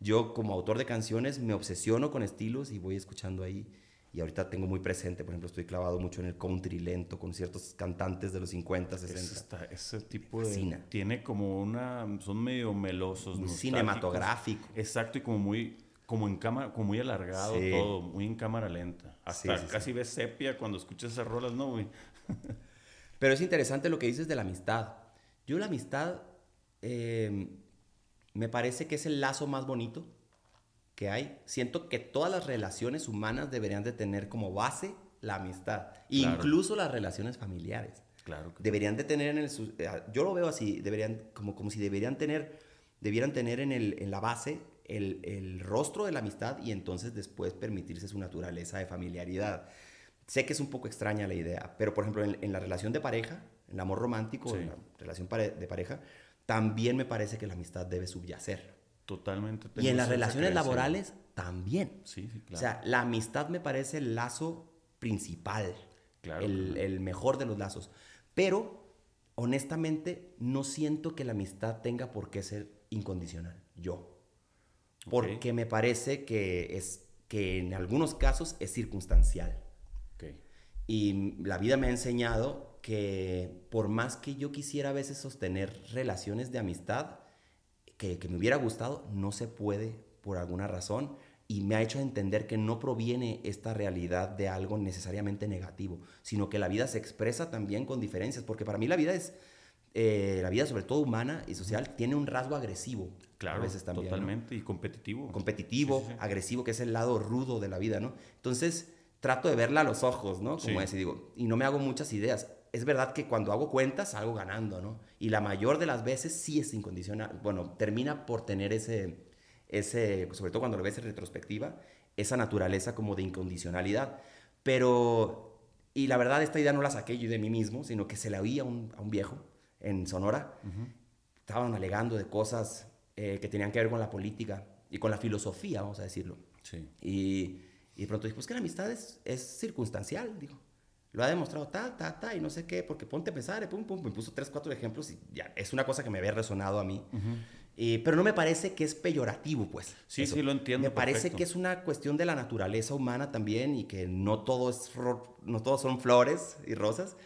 Speaker 2: yo como autor de canciones me obsesiono con estilos y voy escuchando ahí. Y ahorita tengo muy presente, por ejemplo, estoy clavado mucho en el country lento con ciertos cantantes de los 50, 60.
Speaker 1: ese, está- ese tipo de... Tiene como una... Son medio melosos,
Speaker 2: Muy cinematográfico.
Speaker 1: Exacto, y como muy... Como en cámara, como muy alargado
Speaker 2: Sí.
Speaker 1: todo, muy en cámara lenta. Hasta
Speaker 2: Sí, sí,
Speaker 1: casi ves sepia cuando escuchas esas rolas, ¿no, güey? [laughs]
Speaker 2: Pero es interesante lo que dices de la amistad. Yo la amistad eh, me parece que es el lazo más bonito que hay. Siento que todas las relaciones humanas deberían de tener como base la amistad.
Speaker 1: Claro.
Speaker 2: Incluso las relaciones familiares.
Speaker 1: Claro que
Speaker 2: Deberían de tener en el... eh, Yo lo veo así, deberían, como, como si deberían tener, debieran tener en, el, en la base el, el rostro de la amistad y entonces después permitirse su naturaleza de familiaridad. Sé que es un poco extraña la idea, pero por ejemplo en, en la relación de pareja, en el amor romántico,
Speaker 1: Sí.
Speaker 2: en la relación pare- de pareja, también me parece que la amistad debe subyacer.
Speaker 1: Totalmente.
Speaker 2: Y en las relaciones laborales también.
Speaker 1: Sí, sí, claro.
Speaker 2: O sea, la amistad me parece el lazo principal,
Speaker 1: Claro,
Speaker 2: el,
Speaker 1: claro.
Speaker 2: el mejor de los lazos. Pero, honestamente, no siento que la amistad tenga por qué ser incondicional, yo. Porque me parece que, es, que en algunos casos es circunstancial. Y la vida me ha enseñado que por más que yo quisiera a veces sostener relaciones de amistad que, que me hubiera gustado, no se puede por alguna razón. Y me ha hecho entender que no proviene esta realidad de algo necesariamente negativo, sino que la vida se expresa también con diferencias. Porque para mí la vida es, eh, la vida sobre todo humana y social, tiene un rasgo agresivo.
Speaker 1: Claro,
Speaker 2: a veces también. ¿no?
Speaker 1: totalmente. Y competitivo.
Speaker 2: competitivo,
Speaker 1: Sí, sí, sí.
Speaker 2: agresivo, que es el lado rudo de la vida, ¿no? Entonces, trato de verla a los ojos, ¿no? Como
Speaker 1: Sí.
Speaker 2: así digo, y no me hago muchas ideas. Es verdad que cuando hago cuentas, salgo ganando, ¿no? Y la mayor de las veces sí es incondicional. Bueno, termina por tener ese, ese, sobre todo cuando lo ves en retrospectiva, esa naturaleza como de incondicionalidad. Pero, y la verdad, esta idea no la saqué yo de mí mismo, sino que se la oí a un, a un viejo en Sonora. Estaban alegando de cosas eh, que tenían que ver con la política y con la filosofía, vamos a decirlo.
Speaker 1: Sí.
Speaker 2: Y, y de pronto dijo, pues que la amistad es, es circunstancial, dijo. Lo ha demostrado ta, ta, ta, y no sé qué, porque ponte a pensar, y pum, pum, me puso tres, cuatro ejemplos y ya, es una cosa que me había resonado a mí. Eh, pero no me parece que es peyorativo, pues.
Speaker 1: Sí, sí, lo entiendo
Speaker 2: Me parece
Speaker 1: perfecto.
Speaker 2: que es una cuestión de la naturaleza humana también y que no todo es no todos son flores y rosas,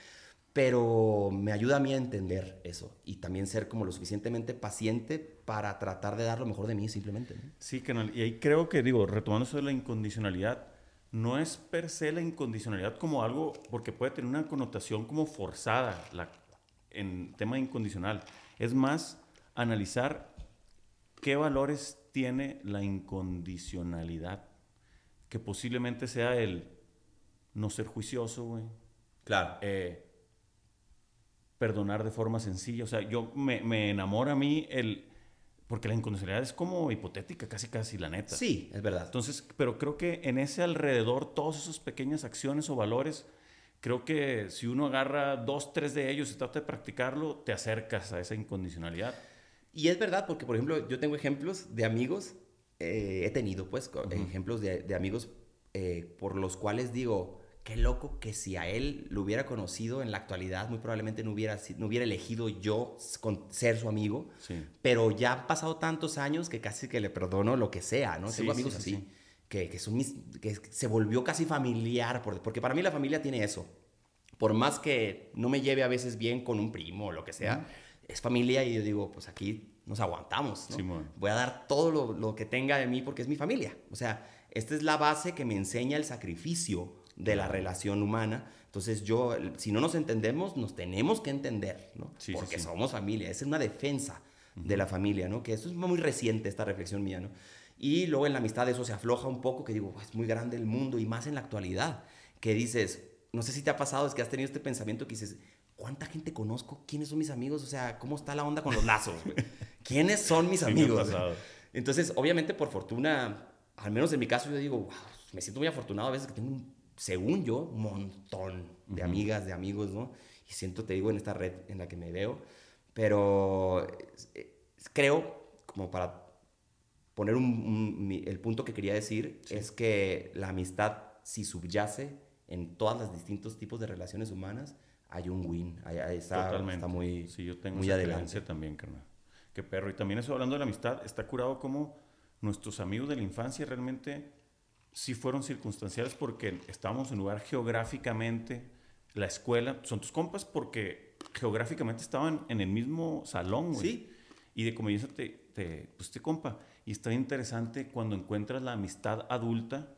Speaker 2: pero me ayuda a mí a entender eso y también ser como lo suficientemente paciente para tratar de dar lo mejor de mí simplemente. ¿no?
Speaker 1: Sí, canal. Y ahí creo que, digo, retomando eso de la incondicionalidad, no es per se la incondicionalidad como algo, porque puede tener una connotación como forzada la, en tema incondicional. Es más analizar qué valores tiene la incondicionalidad, que posiblemente sea el no ser juicioso, güey.
Speaker 2: Claro.
Speaker 1: Eh, perdonar de forma sencilla. O sea, yo me, me enamora a mí el... Porque la incondicionalidad es como hipotética, casi casi, la neta.
Speaker 2: Sí, es verdad.
Speaker 1: Entonces, pero creo que en ese alrededor, todas esas pequeñas acciones o valores, creo que si uno agarra dos, tres de ellos y trata de practicarlo, te acercas a esa incondicionalidad.
Speaker 2: Y es verdad, porque por ejemplo, yo tengo ejemplos de amigos, eh, he tenido pues ejemplos de, de amigos eh, por los cuales digo, qué loco que si a él lo hubiera conocido en la actualidad, muy probablemente no hubiera, no hubiera elegido yo con- ser su amigo.
Speaker 1: Sí.
Speaker 2: Pero ya han pasado tantos años que casi que le perdono lo que sea, ¿no?
Speaker 1: Sí,
Speaker 2: Tengo amigos
Speaker 1: sí,
Speaker 2: así,
Speaker 1: sí.
Speaker 2: Que, que son mis, que se volvió casi familiar, por- porque para mí la familia tiene eso. Por más que no me lleve a veces bien con un primo o lo que sea, es familia y yo digo, pues aquí nos aguantamos, ¿no? Voy a dar todo lo, lo que tenga de mí porque es mi familia. O sea, esta es la base que me enseña el sacrificio de la relación humana. Entonces yo, si no nos entendemos, nos tenemos que entender, ¿no?
Speaker 1: Sí,
Speaker 2: porque
Speaker 1: sí.
Speaker 2: somos familia. Es una defensa de la familia, ¿no? Que eso es muy reciente, esta reflexión mía, ¿no? Y luego en la amistad eso se afloja un poco, que digo, es muy grande el mundo y más en la actualidad, que dices, no sé si te ha pasado, es que has tenido este pensamiento que dices, ¿cuánta gente conozco? ¿Quiénes son mis amigos? O sea, ¿cómo está la onda con los lazos? ¿Quiénes son mis [laughs] amigos? Entonces, obviamente, por fortuna, al menos en mi caso, yo digo, wow, me siento muy afortunado a veces que tengo, un, según yo, un montón de amigas, de amigos, ¿no? Y siento, te digo, en esta red en la que me veo, pero eh, creo, como para poner un- un- mi- el punto que quería decir, es que la amistad, si subyace en todos los distintos tipos de relaciones humanas, hay un win, hay- hay- está,
Speaker 1: Totalmente.
Speaker 2: está muy,
Speaker 1: sí, yo tengo
Speaker 2: muy
Speaker 1: esa
Speaker 2: adelante.
Speaker 1: también, carnal. Qué perro. Y también eso hablando de la amistad, está curado como nuestros amigos de la infancia realmente sí fueron circunstanciales porque estábamos en un lugar geográficamente, la escuela, son tus compas porque geográficamente estaban en el mismo salón, güey.
Speaker 2: Sí.
Speaker 1: Y de dices, te, te, pues te compa. Y está interesante cuando encuentras la amistad adulta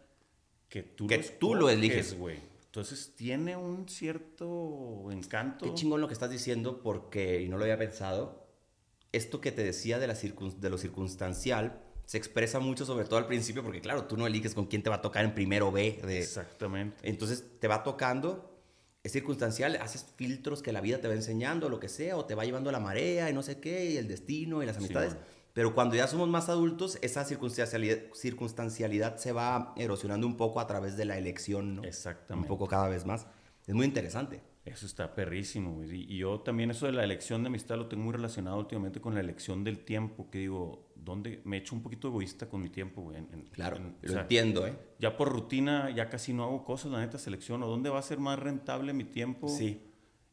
Speaker 1: que tú
Speaker 2: Que tú lo
Speaker 1: escoges,
Speaker 2: eliges.
Speaker 1: güey. Entonces tiene un cierto encanto.
Speaker 2: Qué chingón lo que estás diciendo porque, y no lo había pensado, esto que te decía de, la circun- de lo circunstancial se expresa mucho, sobre todo al principio, porque claro, tú no eliges con quién te va a tocar en primero B. De,
Speaker 1: Exactamente.
Speaker 2: entonces te va tocando, es circunstancial, haces filtros que la vida te va enseñando, lo que sea, o te va llevando la marea y no sé qué, y el destino y las amistades. Pero cuando ya somos más adultos, esa circunstancialidad, circunstancialidad se va erosionando un poco a través de la elección, ¿no?
Speaker 1: Exactamente.
Speaker 2: Un poco cada vez más. Es muy interesante.
Speaker 1: Eso está perrísimo. Y, y yo también eso de la elección de amistad lo tengo muy relacionado últimamente con la elección del tiempo, que digo, ¿dónde me he hecho un poquito egoísta con mi tiempo, güey? En- en-
Speaker 2: Claro,
Speaker 1: en- o
Speaker 2: lo
Speaker 1: sea,
Speaker 2: entiendo, ¿eh?
Speaker 1: Ya por rutina ya casi no hago cosas, la neta selecciono. ¿Dónde va a ser más rentable mi tiempo?
Speaker 2: Sí.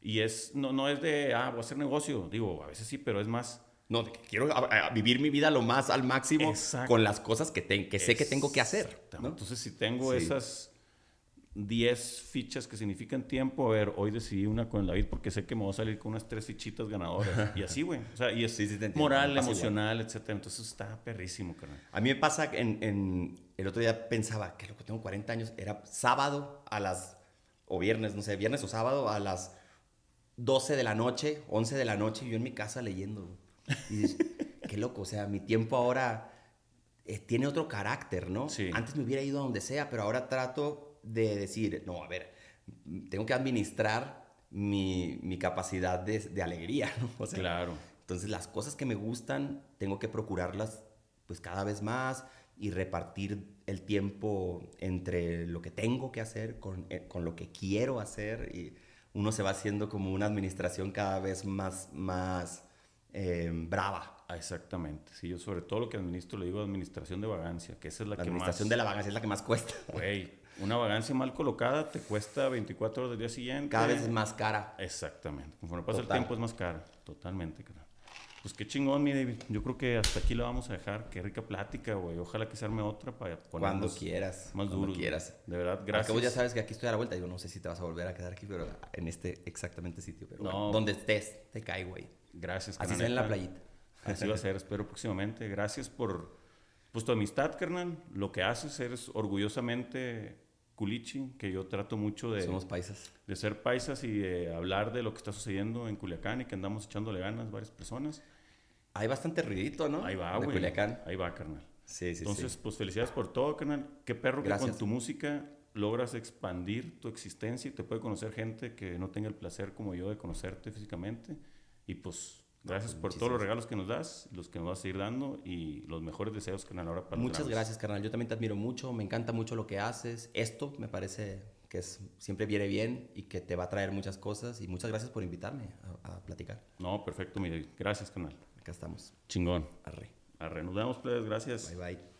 Speaker 1: Y es, no, no es de, ah, voy a hacer negocio. Digo, a veces sí, pero es más...
Speaker 2: No, quiero a- a vivir mi vida lo más al máximo
Speaker 1: Exacto.
Speaker 2: con las cosas que, te- que sé que tengo que hacer. ¿no?
Speaker 1: Entonces, si tengo
Speaker 2: Sí.
Speaker 1: esas 10 fichas que significan tiempo, a ver, hoy decidí una con el David porque sé que me voy a salir con unas tres fichitas ganadoras. [laughs] y así, güey. O sea, y es
Speaker 2: Sí, sí,
Speaker 1: moral, emocional, etcétera. Entonces, está perrísimo, carnal.
Speaker 2: A mí me pasa que en, en- el otro día pensaba que lo que tengo 40 años era sábado a las o viernes, no sé, viernes o sábado a las 12 de la noche, 11 de la noche, y yo en mi casa leyendo. Y dices, [laughs] qué loco, o sea, mi tiempo ahora eh, tiene otro carácter, ¿no?
Speaker 1: Sí.
Speaker 2: Antes me hubiera ido a donde sea, pero ahora trato de decir, no, a ver, tengo que administrar mi, mi capacidad de, de alegría, ¿no? O sea,
Speaker 1: Claro.
Speaker 2: entonces las cosas que me gustan tengo que procurarlas pues cada vez más y repartir el tiempo entre lo que tengo que hacer con, eh, con lo que quiero hacer y uno se va haciendo como una administración cada vez más, más eh, brava.
Speaker 1: Ah, exactamente. Sí, yo sobre todo lo que administro le digo administración de vagancia, que esa es la,
Speaker 2: La
Speaker 1: que
Speaker 2: administración
Speaker 1: más...
Speaker 2: de la vagancia es la que más cuesta.
Speaker 1: Güey, una vagancia mal colocada te cuesta 24 horas del día siguiente.
Speaker 2: Cada vez es más cara.
Speaker 1: Exactamente. Conforme pasa
Speaker 2: Total.
Speaker 1: el tiempo es más cara. Totalmente, carnal. Pues qué chingón, mi David. Yo creo que hasta aquí la vamos a dejar. Qué rica plática, güey. Ojalá que se arme otra para
Speaker 2: Cuando
Speaker 1: ponernos
Speaker 2: quieras.
Speaker 1: más
Speaker 2: cuando
Speaker 1: güey.
Speaker 2: quieras.
Speaker 1: De verdad, gracias.
Speaker 2: cabo ya sabes que aquí estoy a la vuelta. Yo no sé si te vas a volver a quedar aquí, pero en este exactamente sitio. Pero
Speaker 1: No.
Speaker 2: bueno, donde estés, te caigo ahí.
Speaker 1: Gracias,
Speaker 2: Así
Speaker 1: carnal,
Speaker 2: sea en la playita.
Speaker 1: Así va a ser, espero próximamente. Gracias por pues, tu amistad, carnal. Lo que haces, eres orgullosamente culichi, que yo trato mucho de,
Speaker 2: Somos paisas.
Speaker 1: de ser paisas y de hablar de lo que está sucediendo en Culiacán y que andamos echándole ganas varias personas.
Speaker 2: Hay bastante ruidito, ¿no?
Speaker 1: Ahí va,
Speaker 2: De
Speaker 1: güey.
Speaker 2: Culiacán.
Speaker 1: Ahí va, carnal.
Speaker 2: Sí, sí,
Speaker 1: Entonces,
Speaker 2: sí.
Speaker 1: pues felicidades por todo, carnal. Qué perro que
Speaker 2: Gracias.
Speaker 1: con tu música logras expandir tu existencia y te puede conocer gente que no tenga el placer como yo de conocerte físicamente. Y pues gracias por todos los regalos que nos das, los que nos vas a seguir dando y los mejores deseos, carnal, ahora para
Speaker 2: Muchas gracias, carnal. Yo también te admiro mucho, me encanta mucho lo que haces. Esto me parece que es, siempre viene bien y que te va a traer muchas cosas. Y muchas gracias por invitarme a, a platicar.
Speaker 1: No, perfecto, mi David. Gracias, carnal.
Speaker 2: Acá estamos.
Speaker 1: Chingón.
Speaker 2: Arre.
Speaker 1: Arre. Nos vemos, plebes. Gracias.
Speaker 2: Bye, bye.